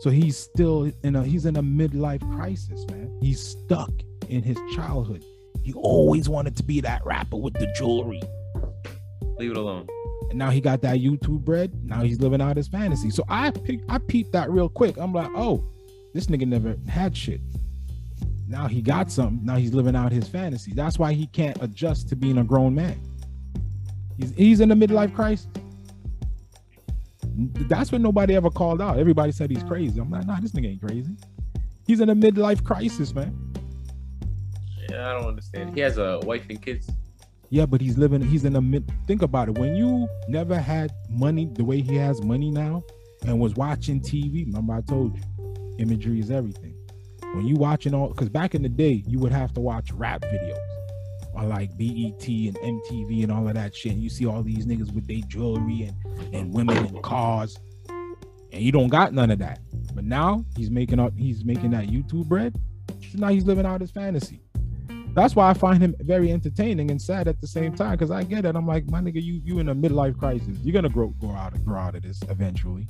So he's still in a he's in a midlife crisis, man. He's stuck in his childhood. He always wanted to be that rapper with the jewelry. Leave it alone. And now he got that YouTube bread. Now he's living out his fantasy. So I pick, I peeped that real quick. I'm like, oh, this nigga never had shit. Now he got something. Now he's living out his fantasy. That's why he can't adjust to being a grown man. He's he's in a midlife crisis. That's what nobody ever called out. Everybody said he's crazy. I'm like, nah, this nigga ain't crazy. He's in a midlife crisis, man. Yeah, I don't understand. He has a wife and kids. Yeah, but he's living. He's in a mid. Think about it. When you never had money the way he has money now, and was watching TV. Remember, I told you, imagery is everything. When you watching all, because back in the day, you would have to watch rap videos on like BET and MTV and all of that shit. And you see all these niggas with their jewelry and and women and cars, and you don't got none of that. But now he's making up. He's making that YouTube bread. So now he's living out his fantasy. That's why I find him very entertaining and sad at the same time. Because I get it. I'm like, my nigga, you you in a midlife crisis. You're gonna grow grow out of grow out of this eventually.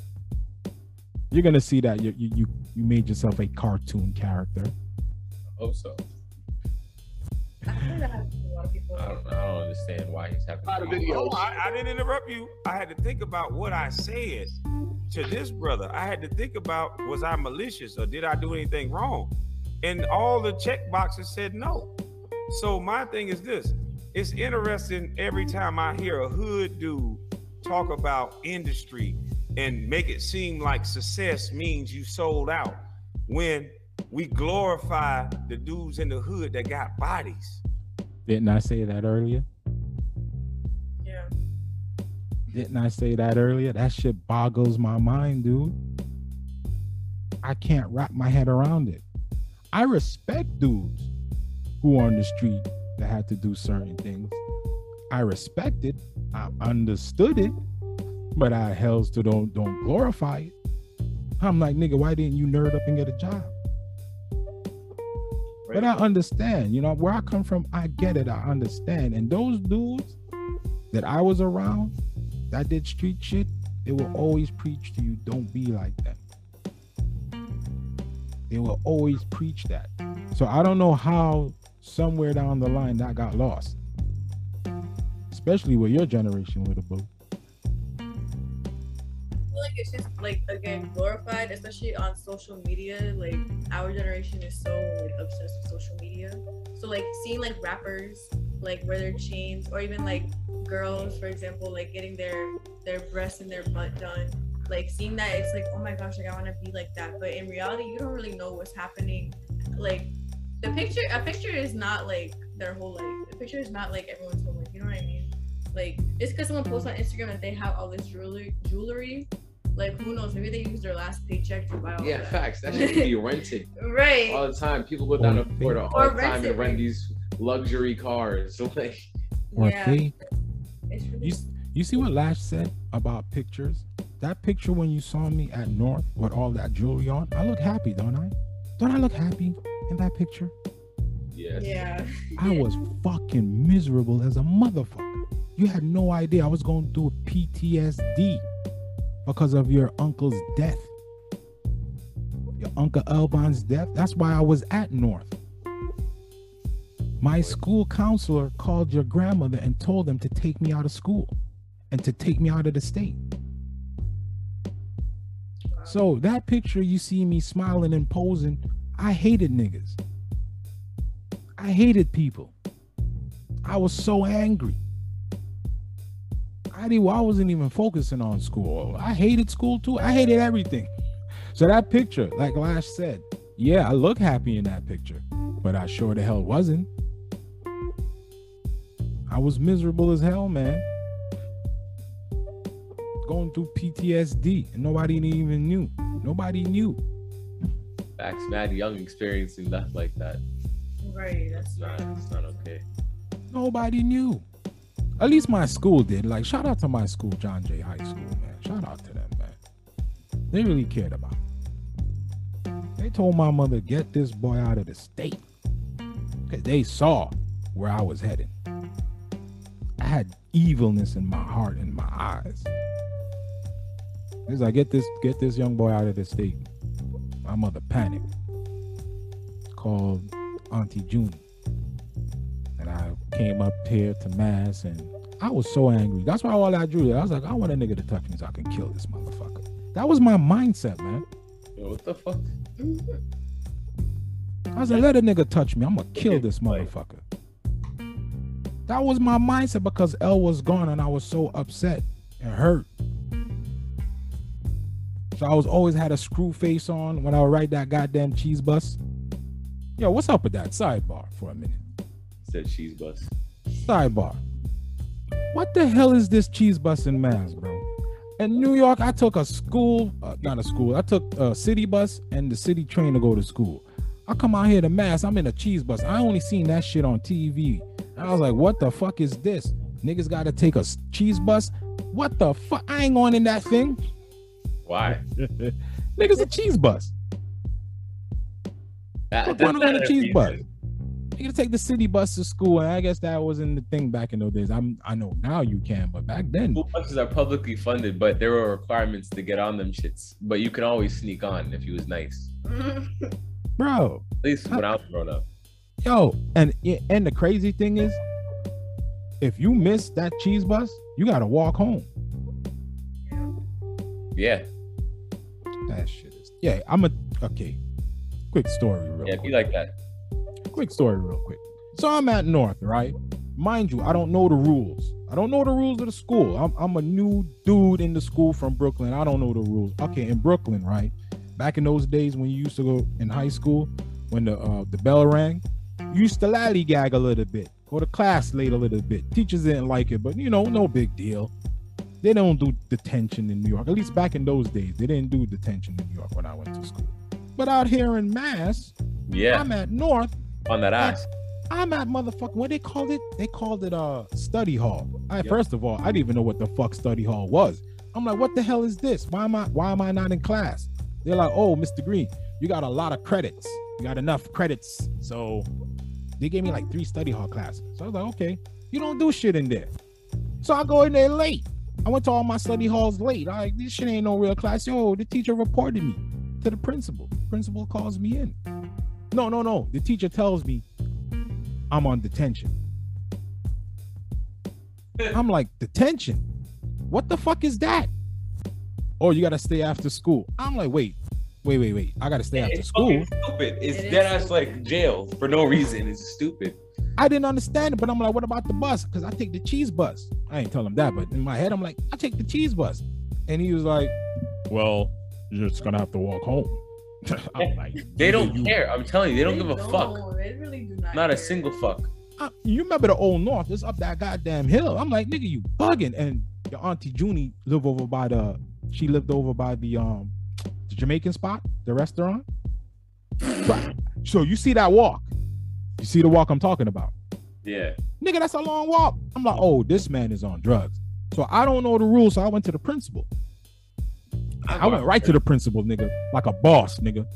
You're gonna see that you you you, made yourself a cartoon character. Hope so. I don't, I don't understand why he's having. A lot of videos. Oh, I, I didn't interrupt you. I had to think about what I said to this brother. I had to think about was I malicious or did I do anything wrong? And all the check boxes said no. So my thing is this: it's interesting every time I hear a hood dude talk about industry and make it seem like success means you sold out when we glorify the dudes in the hood that got bodies. Didn't I say that earlier? Yeah. Didn't I say that earlier? That shit boggles my mind, dude. I can't wrap my head around it. I respect dudes who are on the street that had to do certain things. I respect it. I understood it, but I hells to don't don't glorify it. I'm like, nigga, why didn't you nerd up and get a job? But I understand, you know, where I come from, I get it, I understand. And those dudes that I was around that did street shit, they will always preach to you, don't be like that. They will always preach that. So I don't know how somewhere down the line that got lost. Especially with your generation with a. Feel like it's just like again mm. glorified, especially on social media. Like our generation is so like obsessed with social media. So like seeing like rappers like wear their chains, or even like girls, for example, like getting their their breasts and their butt done. Like seeing that, it's like oh my gosh, like I want to be like that. But in reality, you don't really know what's happening. Like the picture, a picture is not like their whole life. A picture is not like everyone's whole life. You know what I mean? Like it's because someone posts on Instagram that they have all this jewelry, jewelry, like who knows? Maybe they use their last paycheck to buy all Yeah, that. facts. That should be rented right. all the time. People go down to Florida all Or the time and rent these luxury cars. So like, Or yeah, fake. really You, you see what Lash said? about pictures. That picture when you saw me at North with all that jewelry on, I look happy, don't I? Don't I look happy in that picture? Yes. Yeah. I was fucking miserable as a motherfucker. You had no idea I was going through PTSD because of your uncle's death. Your uncle Elbon's death. That's why I was at North. My school counselor called your grandmother and told them to take me out of school and to take me out of the state. So that picture you see me smiling and posing, I hated niggas. I hated people. I was so angry. I did, I wasn't even focusing on school. I hated school too. I hated everything. So that picture, like Lash said, yeah, I look happy in that picture, but I sure the hell wasn't. I was miserable as hell, man. Going through PTSD, and nobody even knew. Nobody knew. Facts, mad young experiencing stuff like that. Right. That's It's not, right. it's not okay. Nobody knew. At least my school did. Like, shout out to my school, John Jay High School, man. Shout out to them, man. They really cared about me. They told my mother, get this boy out of the state. Because they saw where I was headed. I had evilness in my heart and my eyes. It's like, get this, get this young boy out of the state. My mother panicked. Called Auntie Junie and I came up here to mass and I was so angry. That's why all I drew. I was like, I want a nigga to touch me so I can kill this motherfucker. That was my mindset, man. Yo, what the fuck? I was like, let a nigga touch me. I'm gonna kill this motherfucker. That was my mindset because L was gone and I was so upset and hurt. So I was always had a screw face on when I would write that goddamn cheese bus. Yo, what's up with that sidebar for a minute? Said cheese bus. Sidebar. What the hell is this cheese bus in Mass, bro? In New York, I took a school, uh, not a school, I took a city bus and the city train to go to school. I come out here to Mass, I'm in a cheese bus. I only seen that shit on TV. I was like, what the fuck is this? Niggas gotta take a cheese bus? What the fuck? I ain't going in that thing. Why? Niggas a cheese bus. That, Fuck, that's why not on a cheese bus? Reason. You can take the city bus to school, and I guess that wasn't the thing back in those days. I'm I know now you can, but back then, School buses are publicly funded, but there were requirements to get on them shits. But you can always sneak on if you was nice. bro, At least when I was growing up. yo, and and the crazy thing is, if you miss that cheese bus, you gotta walk home. Yeah, That shit is yeah. I'm a okay. Quick story, real yeah, quick. be like that. Quick story real quick. So I'm at North, right? Mind you, I don't know the rules. I don't know the rules of the school. I'm, I'm a new dude in the school from Brooklyn. I don't know the rules. Okay, in Brooklyn, right? Back in those days when you used to go in high school, when the uh, the bell rang, you used to lollygag a little bit, go to class late a little bit. Teachers didn't like it, but you know, no big deal. They don't do detention in New York. At least back in those days, they didn't do detention in New York when I went to school. But out here in Mass, Yeah, I'm at North. On that ass. I'm at motherfucking what they called it? They called it uh study hall. I Yep. first of all, I didn't even know what the fuck study hall was. I'm like, what the hell is this? Why am I why am I not in class? They're like, oh, Mr. Green, you got a lot of credits. You got enough credits. So they gave me like three study hall classes. So I was like, okay, you don't do shit in there. So I go in there late. I went to all my study halls late. I like this shit ain't no real class. Yo, the teacher reported me to the principal. Principal calls me in. No, no, no. The teacher tells me I'm on detention. I'm like, detention? What the fuck is that? Oh, you gotta stay after school. I'm like, wait, wait, wait, wait. I gotta stay after It's school. fucking stupid. It's It is dead ass like jail for no reason. It's stupid. I didn't understand it, but I'm like, what about the bus? Because I take the cheese bus. I ain't tell him that, but in my head, I'm like, I take the cheese bus. And he was like, Well, you're just gonna have to walk home. I'm like, They don't you- care. I'm telling you, they don't give a fuck. They really do not. Not a single fuck. uh, you remember the old north? It's up that goddamn hill. I'm like, nigga, you bugging. And your auntie Junie live over by the. She lived over by the um, the Jamaican spot, the restaurant. So- So you see that walk? You see the walk I'm talking about? Yeah. Nigga, that's a long walk. I'm like, oh, this man is on drugs. So I don't know the rules, so I went to the principal. I went right to the principal, nigga, like a boss, nigga.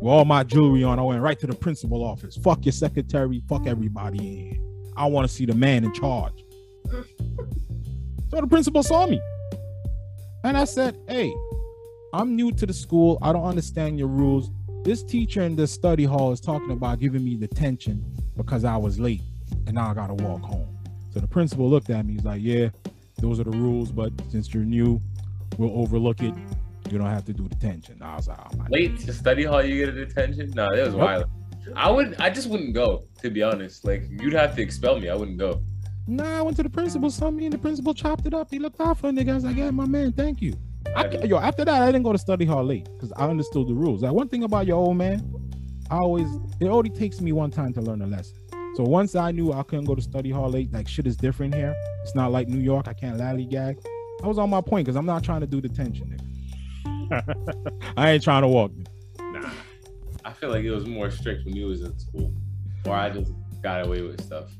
With all my jewelry on, I went right to the principal office. Fuck your secretary, fuck everybody in here. I want to see the man in charge. so the principal saw me. And I said, Hey, I'm new to the school. I don't understand your rules. This teacher in the study hall is talking about giving me detention because I was late and now I gotta walk home. So the principal looked at me. He's like, Yeah, those are the rules, but since you're new, we'll overlook it. You don't have to do detention. I was like, oh, Late to study hall, you get a detention? No, that was wild. I would, I just wouldn't go. To be honest, like you'd have to expel me. I wouldn't go. Nah, I went to the principal, saw me, and the principal chopped it up. He looked out for a nigga. I was like, yeah, my man, thank you. I, yo, after that, I didn't go to study hall late because I understood the rules. Like one thing about your old man, I always it only takes me one time to learn a lesson. So once I knew I couldn't go to study hall late, like shit is different here. It's not like New York. I can't lollygag. I was on my point because I'm not trying to do detention, nigga. I ain't trying to walk. Nah, I feel like it was more strict when you was in school, or I just got away with stuff.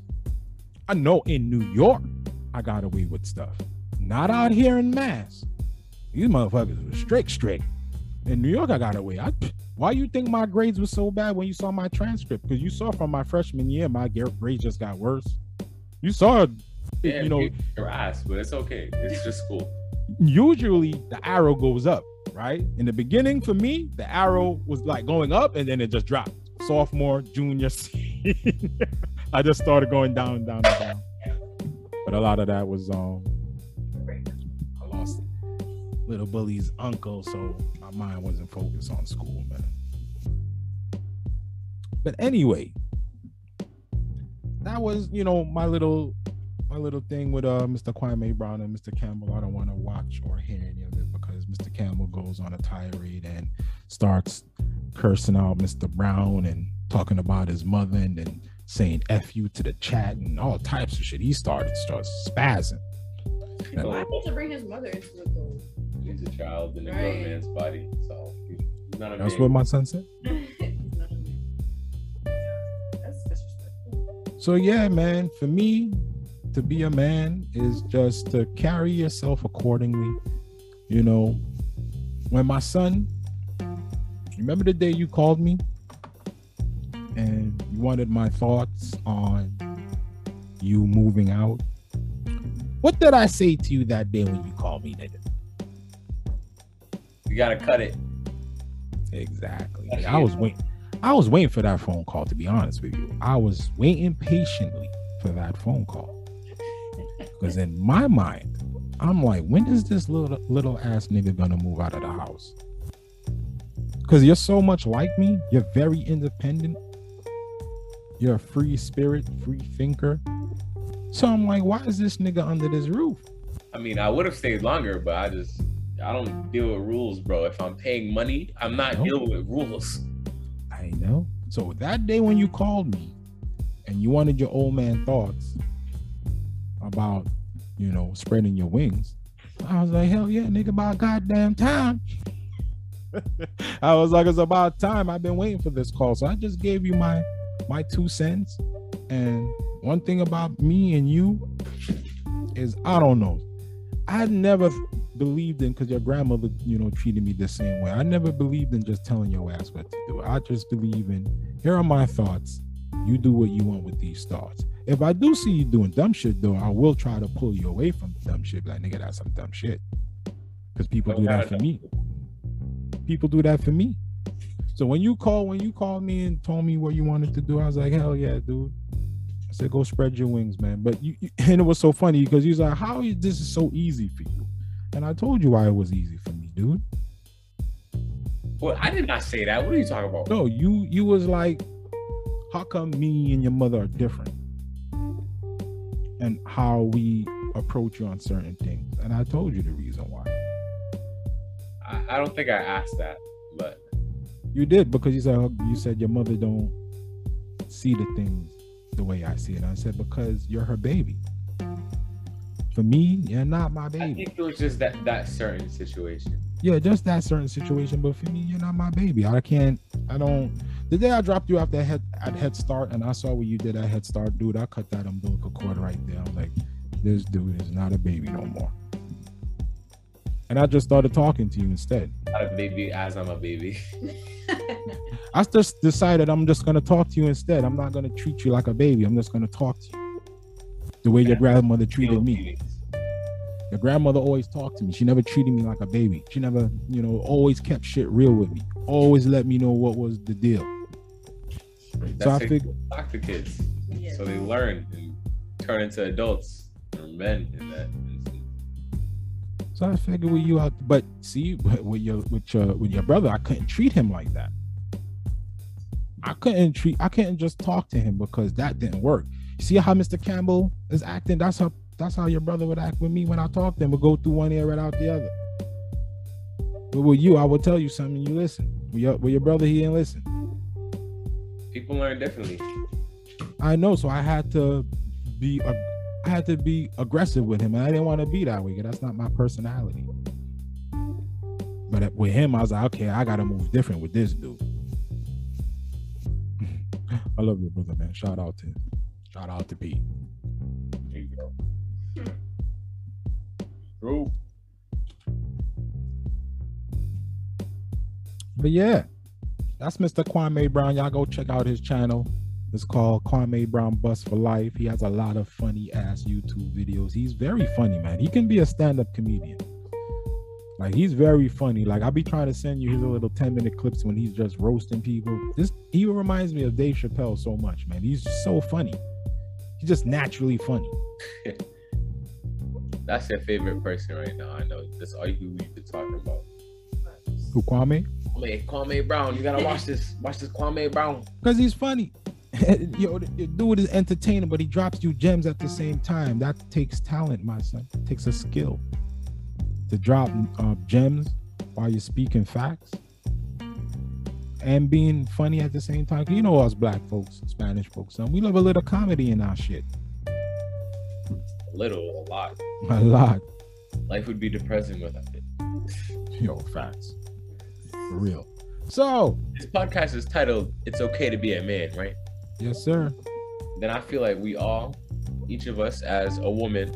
I know in New York, I got away with stuff. Not out here in Mass. These motherfuckers were strict, strict. In New York, I got away. I, why you think my grades were so bad when you saw my transcript? Because you saw from my freshman year, my grades just got worse. You saw, Yeah, you know, your ass, but it's okay. It's just school. usually the arrow goes up, right? In the beginning, for me, the arrow was like going up and then it just dropped. Sophomore, junior. I just started going down, down, and down. But a lot of that was um I lost little bully's uncle, so my mind wasn't focused on school, man. But anyway, that was, you know, my little my little thing with uh Mr. Kwame Brown and Mr. Campbell. I don't want to watch or hear any of it because Mr. Campbell goes on a tirade and starts cursing out Mr. Brown and talking about his mother and then saying F you to the chat and all types of shit. He started starts spazzing. Why So, need to bring his mother into it though? he's a child in a Right. grown man's body, so he's not a That's man. what my son said. He's not a man. That's disrespectful. So yeah, man, for me to be a man is just to carry yourself accordingly. You know, when my son, remember the day you called me and you wanted my thoughts on you moving out? What did I say to you that day when you called me, nigga? You gotta cut it. Exactly. That's I it. was waiting. I was waiting for that phone call. To be honest with you, I was waiting patiently for that phone call. Because in my mind, I'm like, when is this little little ass nigga gonna move out of the house? Because you're so much like me. You're very independent. You're a free spirit, free thinker. So I'm like, why is this nigga under this roof? I mean, I would have stayed longer, but I just I don't deal with rules, bro. If I'm paying money, I'm not dealing with rules. I know. So that day when you called me and you wanted your old man thoughts about, you know, spreading your wings, I was like, hell yeah, nigga, about goddamn time. I was like, it's about time. I've been waiting for this call. So I just gave you my my two cents. And one thing about me and you is I don't know. I never believed in because your grandmother, you know, treated me the same way. I never believed in just telling your ass what to do. I just believe in here are my thoughts. You do what you want with these thoughts. If I do see you doing dumb shit though, I will try to pull you away from dumb shit. Like nigga, that's some dumb shit. Because people do that for me. People do that for me. So when you call, when you called me and told me what you wanted to do, I was like, hell yeah, dude. I said, go spread your wings, man. But you, you and it was so funny because you was like, how is this is so easy for you? And I told you why it was easy for me, dude. Well, I did not say that. What are you talking about? No, you you was like, how come me and your mother are different? And how we approach you on certain things. And I told you the reason why. I, I don't think I asked that, but You did because you said uh, you said your mother don't see the things the way I see it. And I said because you're her baby. For me, you're not my baby I think it was just that that certain situation. Yeah, just that certain situation. But for me, you're not my baby. I can't. I don't. The day I dropped you off that head at Head Start, and I saw what you did at Head Start, dude. I cut that umbilical cord right there. I'm like, this dude is not a baby no more. and I just started talking to you instead. Not a baby as I'm a baby. I just decided I'm just gonna talk to you instead. I'm not gonna treat you like a baby. I'm just gonna talk to you the way your grandmother treated me. Your grandmother always talked to me. She never treated me like a baby. She never, you know, always kept shit real with me. Always let me know what was the deal. That's So I how talk to kids, Yeah. so they learn and turn into adults or men in that instance. So I figured with you out, but see, with your with your with your brother, I couldn't treat him like that. I couldn't treat. I couldn't just talk to him because that didn't work. See how Mr. Campbell is acting? That's how that's how your brother would act with me when I talk to him. Would go through one ear right out the other. But with you, I will tell you something. You listen. With your, with your brother, he didn't listen. People learn differently. I know, so I had to be ag- I had to be aggressive with him, and I didn't want to be that way. That's not my personality. But with him, I was like, okay, I gotta move different with this dude. I love your brother, man. Shout out to him. Shout out to Pete. True. But yeah, that's Mr. Kwame Brown. Y'all go check out his channel. It's called Kwame Brown Bust for Life. He has a lot of funny ass YouTube videos. He's very funny, man. He can be a stand-up comedian. Like he's very funny. Like I'll be trying to send you his little 10 minute clips when he's just roasting people. This he reminds me of Dave Chappelle so much, man. He's so funny. He's just naturally funny. That's your favorite person right now. I know. That's all you we've been talking about. Who Kwame? Kwame, Kwame Brown. You gotta watch this. Watch this Kwame Brown. Because he's funny. Yo, the dude is entertaining, but he drops you gems at the same time. That takes talent, my son. It takes a skill to drop uh, gems while you're speaking facts and being funny at the same time. You know us black folks, Spanish folks, son. We love a little comedy in our shit. Little, a lot. A lot. Life would be depressing without it. Yo, facts. For real. So, This podcast is titled "It's Okay to Be a Man," right? yes, sir. Then I feel like we all, each of us, as a woman,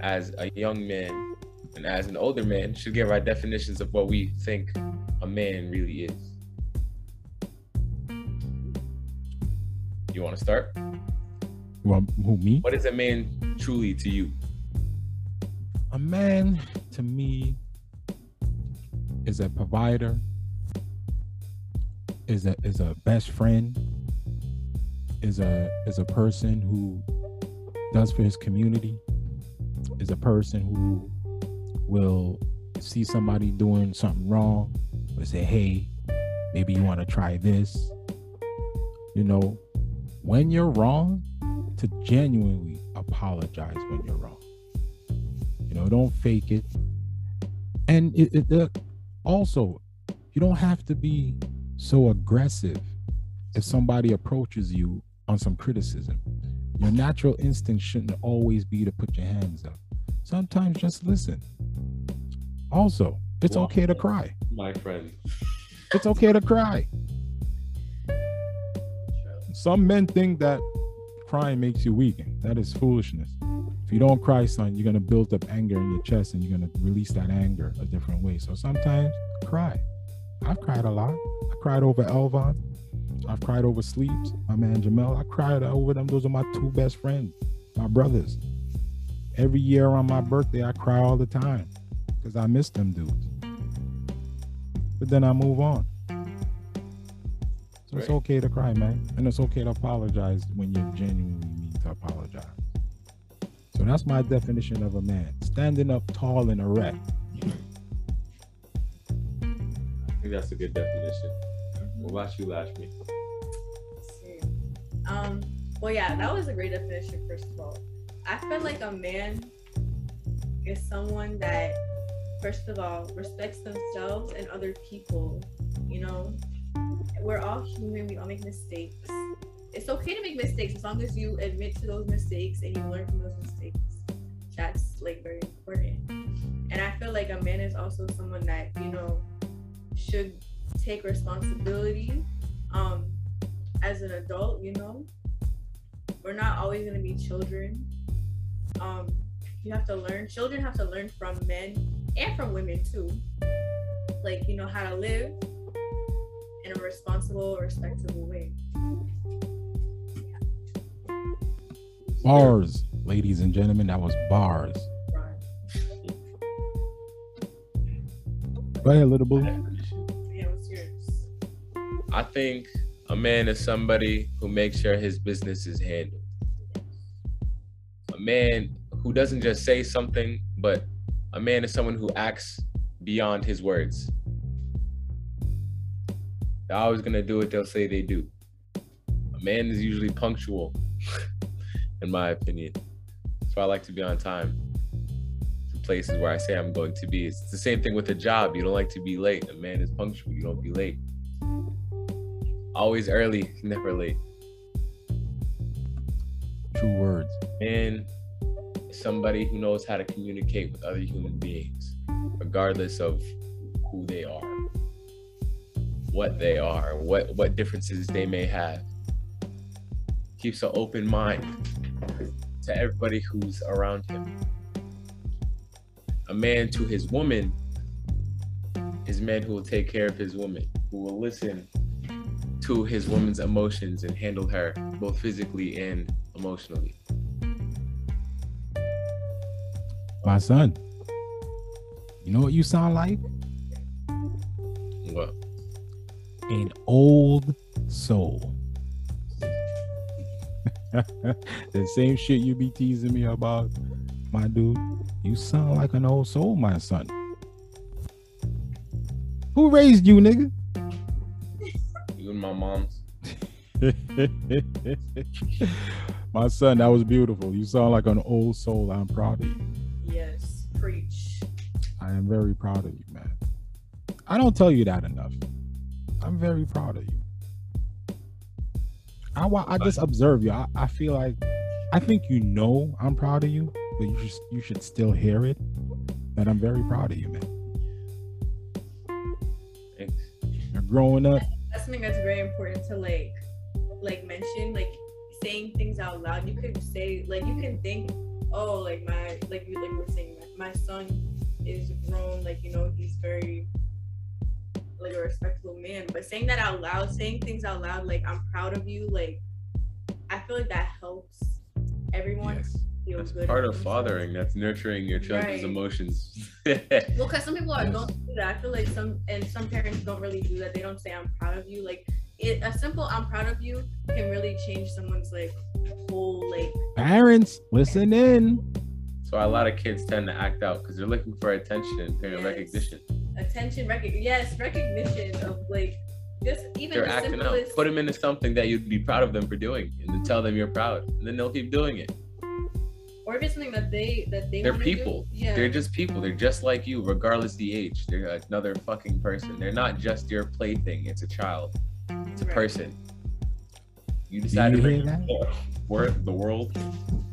as a young man, and as an older man, should give our definitions of what we think a man really is. You want to start? Well, who me? What is a man truly to you? a man to me is a provider is a is a best friend is a is a person who does for his community is a person who will see somebody doing something wrong but say hey maybe you want to try this you know when you're wrong to genuinely apologize when you're wrong you know, don't fake it. And it, it also, you don't have to be so aggressive if somebody approaches you on some criticism. Your natural instinct shouldn't always be to put your hands up. Sometimes just listen. Also, it's Wow. okay to cry. My friend. It's okay to cry. Some men think that crying makes you weak. That is foolishness. If you don't cry, son, you're gonna build up anger in your chest and you're gonna release that anger a different way. So sometimes cry. I've cried a lot. I cried over Elvon. I've cried over Sleeps, my man Jamel. I cried over them. Those are my two best friends, my brothers. Every year on my birthday, I cry all the time because I miss them dudes. But then I move on. So it's okay to cry, man. And it's okay to apologize when you genuinely mean to apologize. So that's my definition of a man. Standing up tall and erect. I think that's a good definition. What about you, Lashmi? Um, well, yeah, that was a great definition, first of all. I feel like a man is someone that, first of all, respects themselves and other people. You know, we're all human, we all make mistakes. It's okay to make mistakes as long as you admit to those mistakes and you learn from those mistakes. That's like very important. And I feel like a man is also someone that, you know, should take responsibility um as an adult, you know, we're not always gonna be children. Um, you have to learn. Children have to learn from men and from women too. Like you know how to live in a responsible, respectable way. Bars, ladies and gentlemen, that was bars. Right. Go ahead, little boo. Yeah, what's yours? I think a man is somebody who makes sure his business is handled. A man who doesn't just say something, but a man is someone who acts beyond his words. They're always gonna do what they'll say they do. A man is usually punctual, in my opinion. So I like to be on time to places where I say I'm going to be. It's the same thing with a job. You don't like to be late. A man is punctual. You don't be late. Always early, never late. True words. Man is somebody who knows how to communicate with other human beings, regardless of who they are, what they are, what what differences they may have. Keeps an open mind to everybody who's around him. A man to his woman is a man who will take care of his woman, who will listen to his woman's emotions and handle her both physically and emotionally. My son. You know what you sound like? Well, An old soul. the same shit you be teasing me about, my dude. You sound like an old soul, my son. Who raised you, nigga? you and my mom's. my son, that was beautiful. You sound like an old soul. I'm proud of you. Yes, preach. I am very proud of you, man. I don't tell you that enough. I'm very proud of you. I wa- I just observe you. I, I feel like I think you know I'm proud of you, but you just you should still hear it. That I'm very proud of you, man. Thanks. You're growing up. That's something that's very important to like, like mention, like saying things out loud. You could say, like, you can think, oh, like my, like you, like we're saying, my son is grown, like you know, he's very like a respectable man. But saying that out loud, saying things out loud, like I'm proud of you, like I feel like that helps everyone Yes. feel That's good. part of fathering. That's nurturing your child's Right. emotions. Well, because some people are, Yes. don't do that. I feel like some and some parents don't really do that. They don't say I'm proud of you. Like it, a simple "I'm proud of you" can really change someone's like whole like. Parents, listen in. so a lot of kids tend to act out because they're looking for attention and Yes. recognition. Attention recognition yes recognition of like just even They're the acting out. simplest Put them into something that you'd be proud of them for doing, and then tell them you're proud, and then they'll keep doing it. or if it's something that they that they They're wanna do, people. yeah They're just people. They're just like you, regardless the age. They're another fucking person. They're not just your plaything. It's a child. It's a Right. person. You Do decide you to hear bring that? the world, the world.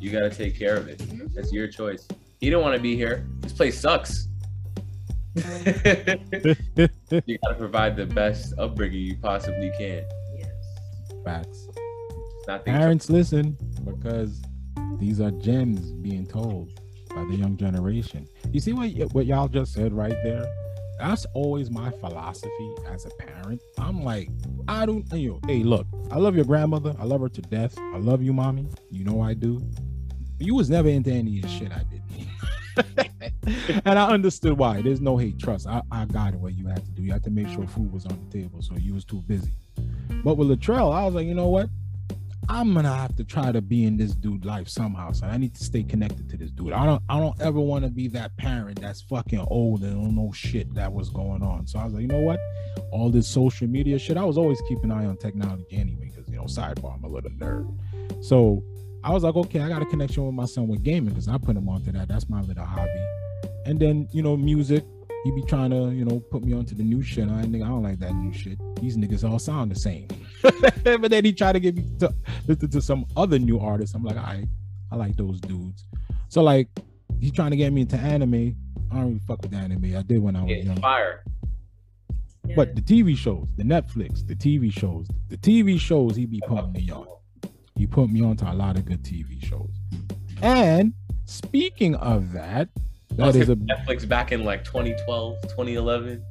You gotta take care of it. Mhm. That's your choice. He don't want to be here. This place sucks. you gotta provide the best upbringing you possibly can. yes Facts. Nothing. Parents, listen, because these are gems being told by the young generation. You see what y- what y'all just said right there? That's always my philosophy as a parent. I'm like, I don't, you know, hey, look, I love your grandmother. I love her to death. I love you, mommy. You know I do. But you was never into any of the shit I did. and I understood why. There's no hate, trust. I, I got it what you had to do. You had to make sure food was on the table, so you was too busy. But with Latrell, I was like, you know what? I'm gonna have to try to be in this dude life somehow. So I need to stay connected to this dude. I don't I don't ever want to be that parent that's fucking old and don't know shit that was going on. So I was like, you know what? All this social media shit. I was always keeping an eye on technology anyway, because you know, sidebar, I'm a little nerd. So I was like, okay, I got a connection with my son with gaming because I put him onto that. That's my little hobby. And then, you know, music. He be trying to, you know, put me onto the new shit. I think I don't like that new shit. These niggas all sound the same. but then he tried to get me to listen to some other new artists. I'm like, I, I like those dudes. So like, he's trying to get me into anime. I don't really fuck with anime. I did when I was It's young. fire. But the TV shows, the Netflix, the TV shows, the TV shows he be putting me on. He put me onto a lot of good TV shows. And speaking of that, That is a Netflix back in like 2012, 2011.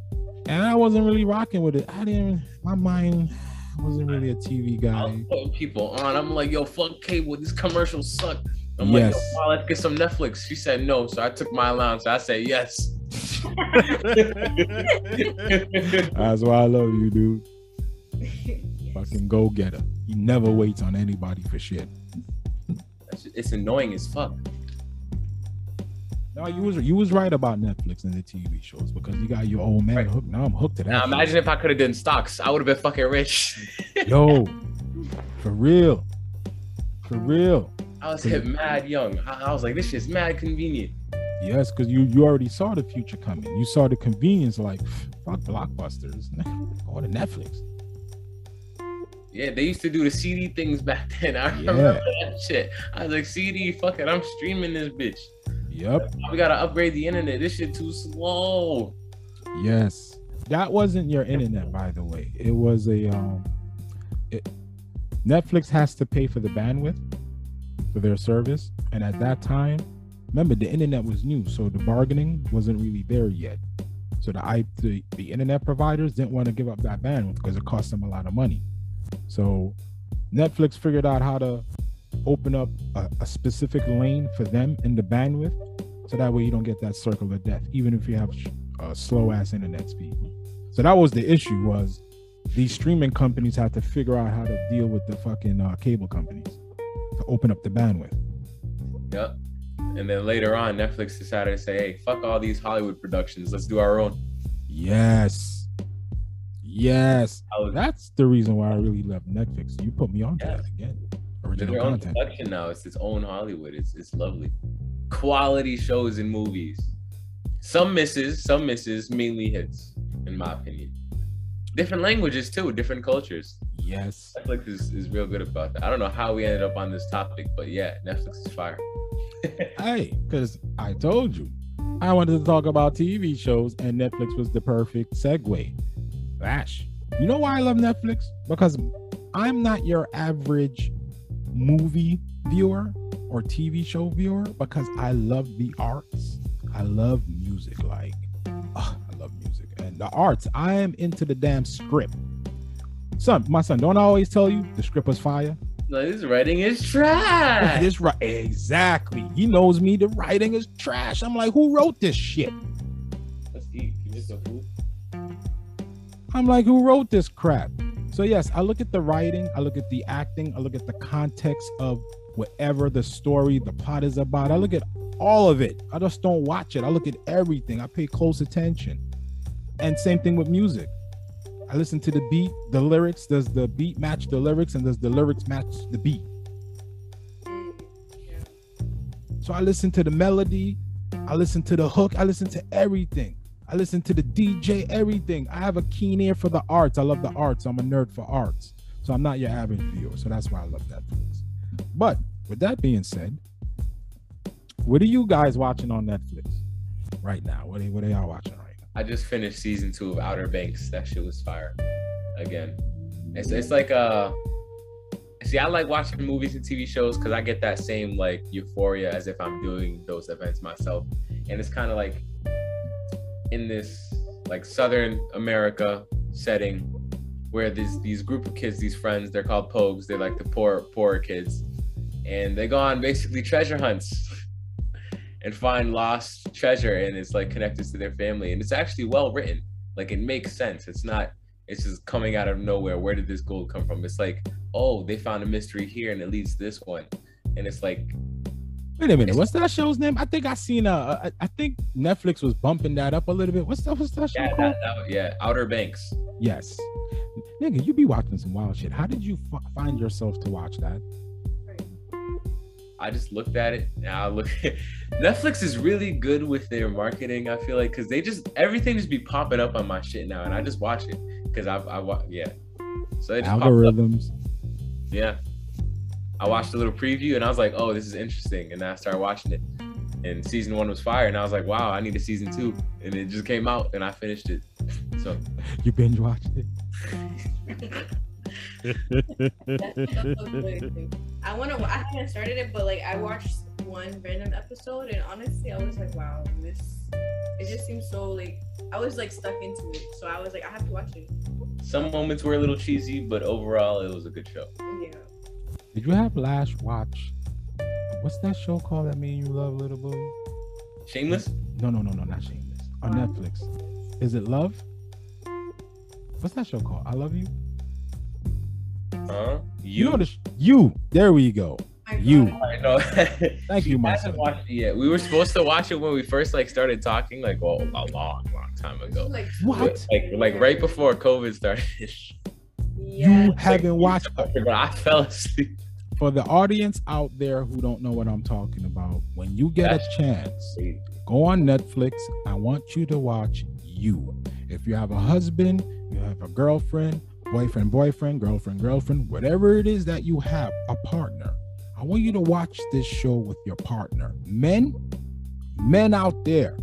and I wasn't really rocking with it. I didn't my mind wasn't really a TV I guy. was putting people on. I'm like, yo, fuck cable. These commercials suck. I'm like, Yes. yo, wow, let's get some Netflix. She said no, so I took my allowance. I said yes. That's why I love you, dude. Fucking go getter. He never waits on anybody for shit. it's annoying as fuck. No, you was you was right about Netflix and the TV shows because you got your old man Right. hooked. Now I'm hooked to that. Now shit. imagine if I could have done stocks. I would have been fucking rich. Yo, for real, for real. I was hit mad young. I, I was like, this shit's mad convenient. Yes, because you you already saw the future coming. You saw the convenience, like fuck blockbusters. Go to Netflix. Yeah, they used to do the CD things back then. I Yeah. remember that shit. I was like, CD, fuck it, I'm streaming this bitch. Yep. We gotta upgrade the internet. This shit too slow. Yes. That wasn't your internet, by the way. It was a um it, Netflix has to pay for the bandwidth for their service. And at that time, remember the internet was new, so the bargaining wasn't really there yet. So the the, the internet providers didn't want to give up that bandwidth because it cost them a lot of money. So Netflix figured out how to open up a, a specific lane for them in the bandwidth so that way you don't get that circle of death even if you have a slow ass internet speed so that was the issue was these streaming companies had to figure out how to deal with the fucking uh, cable companies to open up the bandwidth Yep. And then later on, Netflix decided to say, hey, fuck all these Hollywood productions. Let's do our own. yes yes was that's the reason why i really love netflix you put me on to Yeah. that again original content production now. It's its own Hollywood. It's it's lovely. Quality shows and movies. Some misses, some misses, mainly hits, in my opinion. Different languages too, different cultures. yes Netflix is, is real good about that. I don't know how we ended up on this topic, but yeah, Netflix is fire. hey because i told you i wanted to talk about tv shows and netflix was the perfect segue Bash. You know why I love Netflix? Because I'm not your average movie viewer or TV show viewer because I love the arts. I love music. Like, ah, I love music. And the arts, I am into the damn script. Son, my son, don't I always tell you the script was fire? No, this writing is trash. This right exactly. He knows me. The writing is trash. I'm like, who wrote this shit? Let's eat. Give me some food. I'm like, who wrote this crap? So yes, I look at the writing, I look at the acting, I look at the context of whatever the story, the plot is about. I look at all of it. I just don't watch it. I look at everything. I pay close attention. And same thing with music. I listen to the beat, the lyrics. Does the beat match the lyrics, and does the lyrics match the beat? So I listen to the melody, I listen to the hook, I listen to everything. I listen to the DJ, everything. I have a keen ear for the arts. I love the arts. I'm a nerd for arts. So I'm not your average viewer. So that's why I love Netflix. But with that being said, what are you guys watching on Netflix right now? What are, what are y'all watching right now? I just finished season two of Outer Banks. That shit was fire. Again, it's it's like a. see, I like watching movies and TV shows because I get that same like euphoria as if I'm doing those events myself, and it's kind of like in this like Southern America setting where these these group of kids, these friends, they're called Pogues. They're like the poor poorer kids, and they go on basically treasure hunts and find lost treasure and it's like connected to their family. And it's actually well written. Like it makes sense. It's not it's just coming out of nowhere. Where did this gold come from? It's like oh they found a mystery here and it leads to this one. And it's like Wait a minute. What's that show's name? I think I seen uh I, I think Netflix was bumping that up a little bit. What's that? What's that show yeah called? that, that- yeah outer banks Yes. Nigga, you be watching some wild shit. How did you f- find yourself to watch that? i just looked at it Now i look netflix is really good with their marketing i feel like because they just everything just be popping up on my shit now and i just watch it because I've. i wa- yeah so it just. Algorithms. Yeah. I watched a little preview and I was like, oh, this is interesting. And I started watching it. And season one was fire. And I was like, wow, I need a season two. And it just came out and I finished it. So You binge watched it. I want to. I haven't started it, but like I watched one one random episode, and honestly, I was like, wow, this. It just seems so like I was like stuck into it, so I was like, I have to watch it. Some moments were a little cheesy, but overall, it was a good show. Yeah. Did you have last watch? What's that show called that me and you love, little boo? Shameless? No, no, no, no, not Shameless. On Netflix. Is it Love? What's that show called? I Love You. Huh? You You? know the sh- you. There we go. My You. I know. Thank you, my I son. watched it yet. We were supposed to watch it when we first like started talking, like well, a long, long time ago. Like What? Like like right before COVID started. yeah. You haven't watched it. But I fell asleep. For the audience out there who don't know what I'm talking about. When you get a That's- chance, go on Netflix. I want you to watch You. If you have a husband, you have a girlfriend, boyfriend, boyfriend, girlfriend, girlfriend, whatever it is that you have, a partner. I want you to watch this show with your partner. Men, men out there,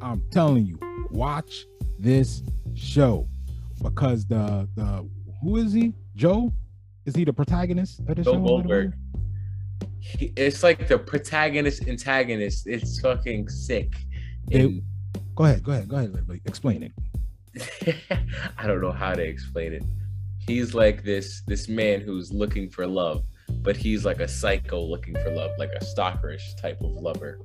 I'm telling you, watch this show because the the who is he? Joe? Is he the protagonist of the Joe show? Goldberg. He- It's like the protagonist antagonist. It's fucking sick. It- Go ahead, go ahead, go ahead. Explain it. I don't know how to explain it. He's like this this man who's looking for love, but he's like a psycho looking for love, like a stalkerish type of lover.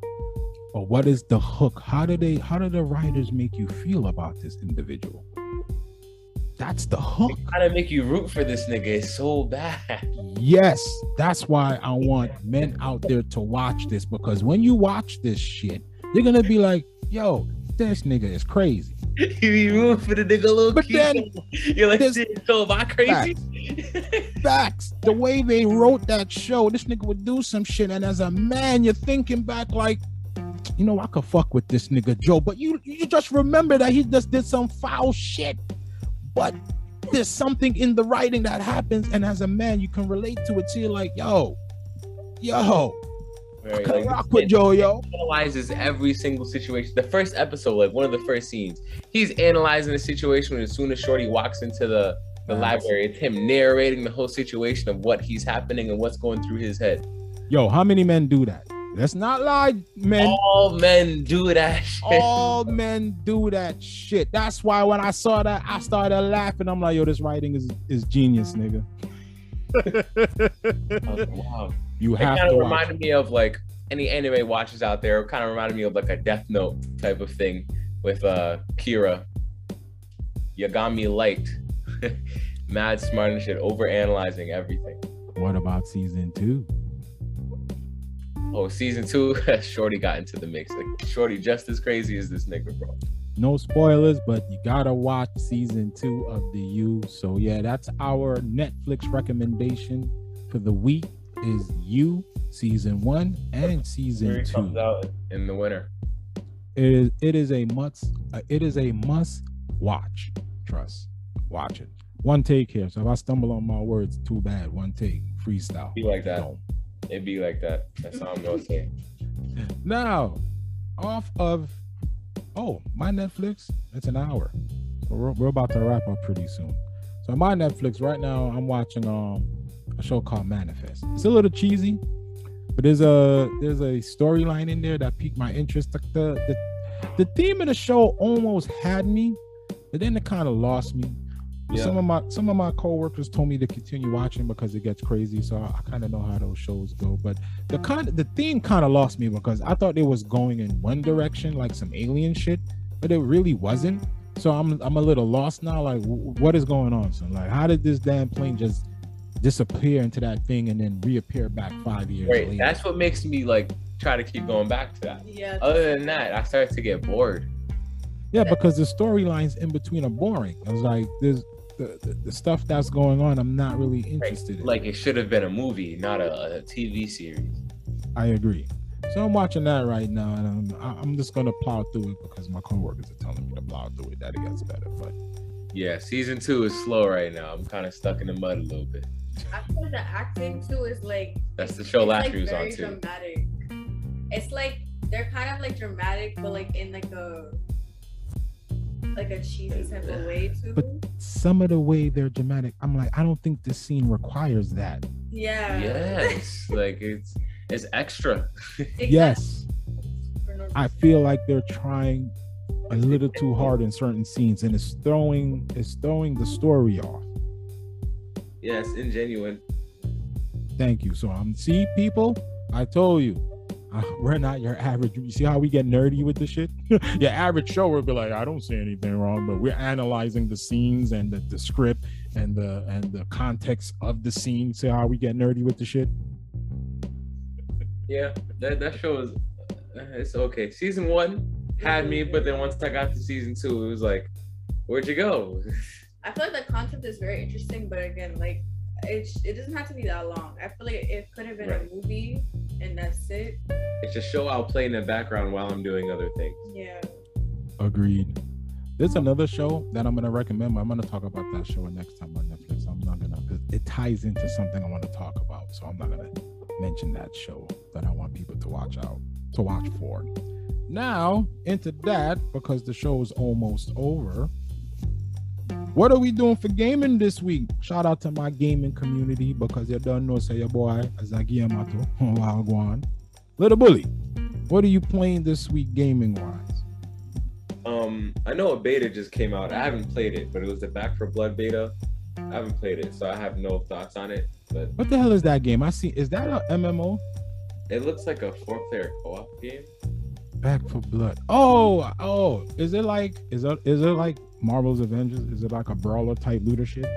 But what is the hook? How do they how do the writers make you feel about this individual? That's the hook. How to make you root for this nigga is so bad. Yes, that's why I want men out there to watch this because when you watch this shit, you're gonna be like, yo, this nigga is crazy. you be rooting for the nigga little But kid. then You're like, this- so am I crazy? Facts. The way they wrote that show, this nigga would do some shit, and as a man, you're thinking back like, you know, I could fuck with this nigga Joe, but you you just remember that he just did some foul shit. But there's something in the writing that happens, and as a man, you can relate to it. So you're like, yo, yo, I Right, like, rock with man Joe, yo. analyzes every single situation. The first episode, like one of the first scenes, he's analyzing the situation when as soon as Shorty walks into the, the Nice. library, it's him narrating the whole situation of what he's happening and what's going through his head. Yo, how many men do that? Let's not lie, men. All men do that shit. All men do that shit. That's why when I saw that, I started laughing. I'm like, yo, this writing is is genius, nigga. I was like, wow. You It kind of watch. reminded me of like any anime watchers out there. It kind of reminded me of like a Death Note type of thing with uh Kira. Yagami Light. Mad smart and shit, over analyzing everything. What about season two? Oh, season two, Shorty got into the mix. Like Shorty just as crazy as this nigga, bro. No spoilers, but you gotta watch season two of the U. So yeah, that's our Netflix recommendation for the week is You season one and season Fury two. comes out in the winter. It is it is a must uh, it is a must watch. Trust. Watch it. One take here. So if I stumble on my words, too bad. One take. Freestyle. Be like that. Boom. It be like that. That's all I'm gonna say. Now, off of oh my Netflix, it's an hour. So we're, we're about to wrap up pretty soon. So my Netflix right now, I'm watching um a show called Manifest. It's a little cheesy, but there's a there's a storyline in there that piqued my interest. The, the the theme of the show almost had me, but then it kind of lost me. Yeah. Some of my some of my coworkers told me to continue watching because it gets crazy. So I, I kind of know how those shows go. But the kind the theme kind of lost me because I thought it was going in one direction, like some alien shit, but it really wasn't. So I'm I'm a little lost now. Like, w- what is going on? So like, how did this damn plane just disappear into that thing and then reappear back five years Right. later? That's what makes me like try to keep going back to that. Yeah. Other than that, I started to get bored. yeah, because the storylines in between are boring. I was like, there's the, the, the stuff that's going on. I'm not really interested in. Like it should have been a movie, not a, a TV series. I agree. So I'm watching that right now, and I'm, I- I'm just gonna plow through it because my coworkers are telling me to plow through it. That it gets better, but Yeah, season two is slow right now. I'm kind of stuck in the mud a little bit. I feel the acting too is like That's the show it's, last like, year was on very too. dramatic. It's like they're kind of like dramatic, but like in like a like a cheesy type of way too. But- some of the way they're dramatic, I'm like, I don't think this scene requires that. yeah. Yes, like it's It's extra. Yes, I feel like they're trying a little too hard in certain scenes, and it's throwing it's throwing the story off. Yes, ingenuine. Thank you. So I'm see people. I told you. Uh, we're not your average. You see how we get nerdy with the shit? your average show would be like, I don't see anything wrong, but we're analyzing the scenes and the, the script and the and the context of the scene. See how we get nerdy with the shit? Yeah, that that show is uh, it's okay. Season one had me, but then once I got to season two, it was like, where'd you go? I feel like the concept is very interesting, but again, like it, it doesn't have to be that long. I feel like it could have been Right. a movie and that's it. It's a show I'll play in the background while I'm doing other things. Yeah. Agreed. There's hmm. another show that I'm gonna recommend. but I'm gonna talk about that show next time on Netflix. I'm not gonna. 'cause It ties into something I want to talk about, so I'm not gonna mention that show that I want people to watch out to watch for. Now into that because the show is almost over. What are we doing for gaming this week? Shout out to my gaming community because you don't know say your boy Azagi Yamato Wagwan. Little bully, what are you playing this week gaming wise? Um, I know a beta just came out. I haven't played it, but it was the Back 4 Blood beta. I haven't played it, so I have no thoughts on it. But What the hell is that game? I see. Is that a MMO? it looks like a four-player co-op game. Back 4 Blood. Oh, oh. Is it like? Is it? Is it like Marvel's Avengers? Is it like a brawler type looter shit?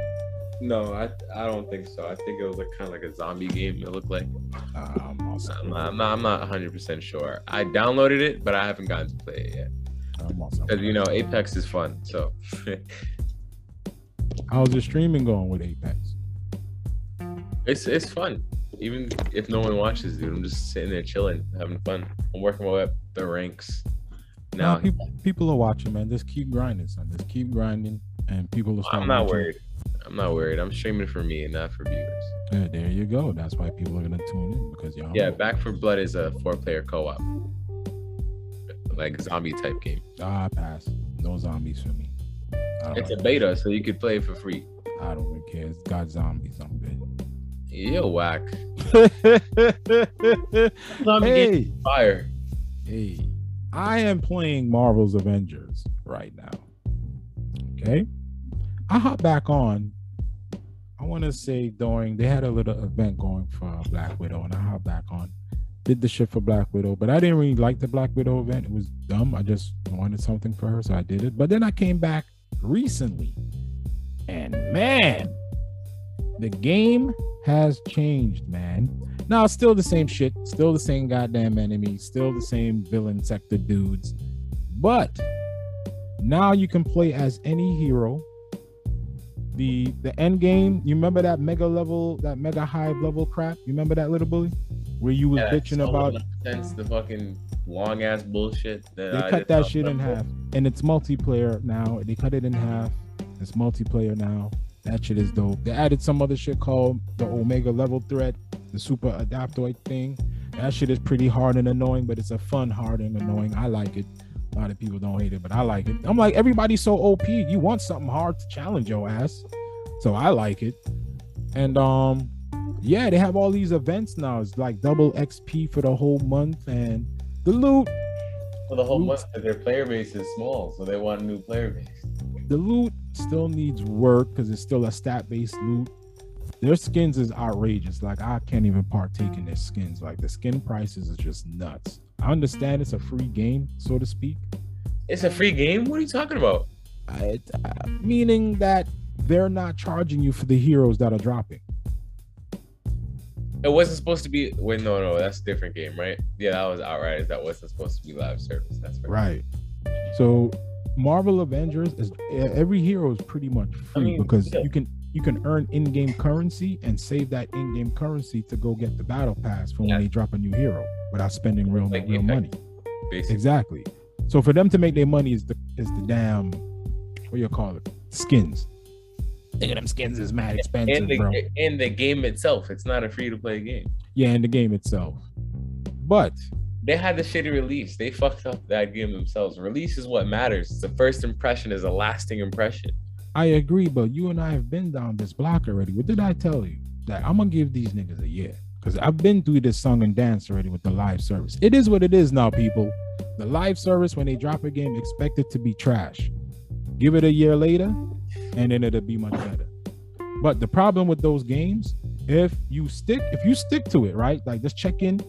No, I I don't think so. I think it was like kind of like a zombie game. It looked like. Um, I'm not. I'm not. I'm not 100 percent sure. I downloaded it, but I haven't gotten to play it yet. Because you know, Apex is fun. So How's your streaming going with Apex? it's it's fun. Even if no one watches, dude, I'm just sitting there chilling, having fun. I'm working my way up the ranks. Now Now people, people are watching, man. Just keep grinding, son. Just keep grinding, and people are. I'm not watching. worried. I'm not worried. I'm streaming for me and not for viewers. Yeah, there you go. That's why people are gonna tune in because y'all. Yeah, Back 4 Blood is a four-player co-op, like zombie type game. Ah, pass. No zombies for me. It's a beta, so you could play it for free. I don't really care. It's got zombies. I'm You're whack. Zombie hey, fire. hey, I am playing Marvel's Avengers right now. Okay, I hop back on. I want to say during they had a little event going for Black Widow, and I hop back on. Did the shit for Black Widow, but I didn't really like the Black Widow event. It was dumb. I just wanted something for her, so I did it. But then I came back recently, and man, the game has changed, man. Now it's still the same shit, still the same goddamn enemy, still the same villain sector dudes, but now you can play as any hero. The the end game, you remember that mega level, that mega hive level crap? You remember that little bully? Where you was Yeah, bitching so about nonsense, the fucking long ass bullshit. That they I cut that shit in half and it's multiplayer now they cut it in half it's multiplayer now that shit is dope. They added some other shit called the omega level threat the super adaptoid thing. That shit is pretty hard and annoying but it's a fun hard and annoying. I like it. A lot of people don't hate it but i like it. I'm like everybody's so op you want something hard to challenge your ass. So i like it. And um yeah they have all these events now. It's like double xp for the whole month and the loot. For the whole Oops. month, their player base is small, so they want a new player base. the loot still needs work because it's still a stat based loot. Their skins is outrageous. Like I can't even partake in their skins. Like the skin prices is just nuts. I understand it's a free game, so to speak. It's a free game. What are you talking about? I, uh, meaning that they're not charging you for the heroes that are dropping. It wasn't supposed to be. Wait, no, no, that's a different game, right? Yeah, that was Outriders. That wasn't supposed to be live service. That's right. Right. So Marvel Avengers is every hero is pretty much free mean, because yeah. you can you can earn in-game currency and save that in-game currency to go get the battle pass for when they drop a new hero without spending real Like real Apex. money. Basically, Exactly. So for them to make their money is the is the damn what you call it skins. Think of them skins is mad expensive, and the bro. and the game itself, it's not a free to play game. Yeah, in the game itself. But They had the shitty release. They fucked up that game themselves. Release is what matters. The first impression is a lasting impression. I agree, but you and I have been down this block already. What did I tell you? That I'm gonna give these niggas a year. Because I've been through this song and dance already with the live service. It is what it is now, people. The live service, when they drop a game, expect it to be trash. Give it a year later, and then it'll be much better. But the problem with those games, if you stick, if you stick to it, right? Like just check in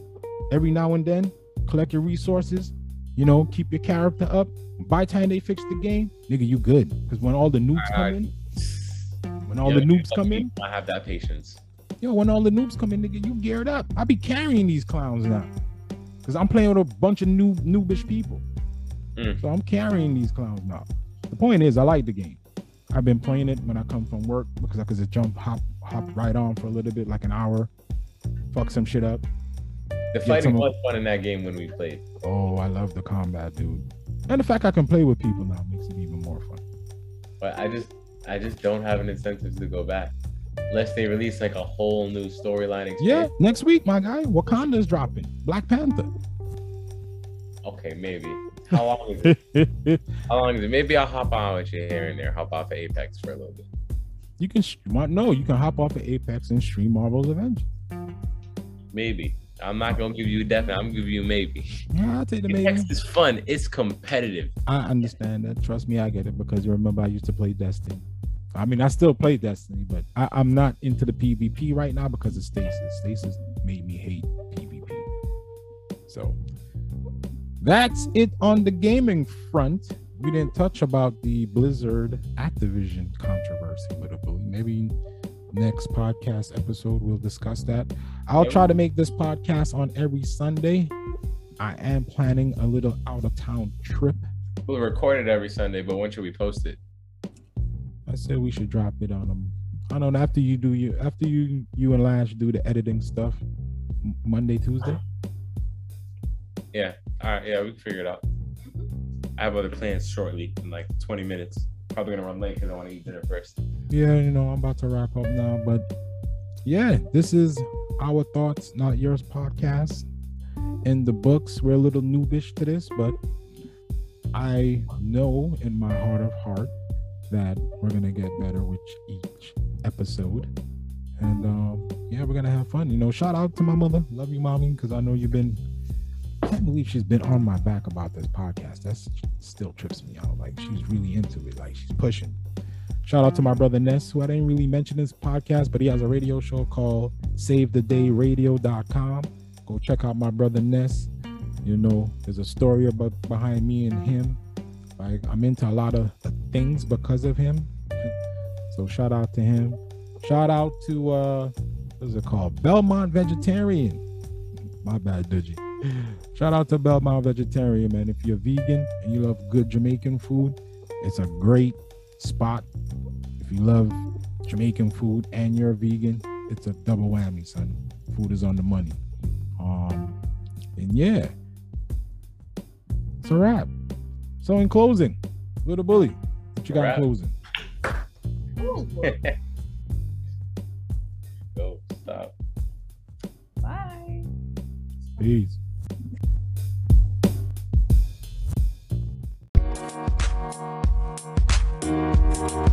every now and then, collect your resources, you know, keep your character up. By the time they fix the game, nigga, you good. Because when all the noobs come in, when all Yeah, the noobs come in, I have that patience. yo, when all the noobs come in, nigga, you geared up. I be carrying these clowns now. Cause I'm playing with a bunch of new noobish people. Mm. So I'm carrying these clowns now. The point is I like the game. I've been playing it when I come from work because I could just jump, hop, hop right on for a little bit, like an hour, fuck some shit up. The fighting was fun in that game when we played. Oh, I love the combat, dude. And the fact I can play with people now makes it even more fun. But I just I just don't have an incentive to go back. Unless they release like a whole new storyline Yeah, next week, my guy, Wakanda's dropping. Black Panther. Okay, maybe. How long is it? How long is it? Maybe I'll hop on with you here and there. Hop off of Apex for a little bit. you can no, you can hop off of Apex and stream Marvel's Avengers. Maybe. I'm not gonna give you a definite. I'm gonna give you a maybe. Yeah, I'll take the maybe. Apex is fun. It's competitive. I understand that. Trust me, I get it because you remember I used to play Destiny. I mean, I still play Destiny, but I, I'm not into the PvP right now because of Stasis. Stasis made me hate PvP. So that's it on the gaming front. We didn't touch about the Blizzard Activision controversy, but maybe next podcast episode we'll discuss that. I'll try to make this podcast on every Sunday. I am planning a little out of town trip. We'll record it every Sunday, but when should we post it? I said we should drop it on them. I don't know after you do you after you you and Lash do the editing stuff Monday Tuesday. Yeah. All right. Yeah, we can figure it out. I have other plans shortly in like 20 minutes. Probably gonna run late because I want to eat dinner first. Yeah, you know I'm about to wrap up now, but yeah, this is our thoughts, not yours podcast. In the books, we're a little noobish to this, but I know in my heart of heart that we're gonna get better with each episode. And um, yeah, we're gonna have fun. You know, shout out to my mother. Love you, mommy, because I know you've been I can't believe she's been on my back about this podcast. That's still trips me out. Like she's really into it. Like she's pushing. Shout out to my brother Ness, who I didn't really mention his podcast, but he has a radio show called SaveTheDayRadio.com. Go check out my brother Ness. You know, there's a story about behind me and him. Like I'm into a lot of things because of him. So shout out to him. Shout out to uh what is it called? Belmont Vegetarian. My bad, Digi. Shout out to Belmont Vegetarian, man. If you're vegan and you love good Jamaican food, it's a great spot. If you love Jamaican food and you're vegan, it's a double whammy, son. Food is on the money. Um, and yeah, it's a wrap. So in closing, little bully, what you got in closing? Go stop. Bye. Peace. You.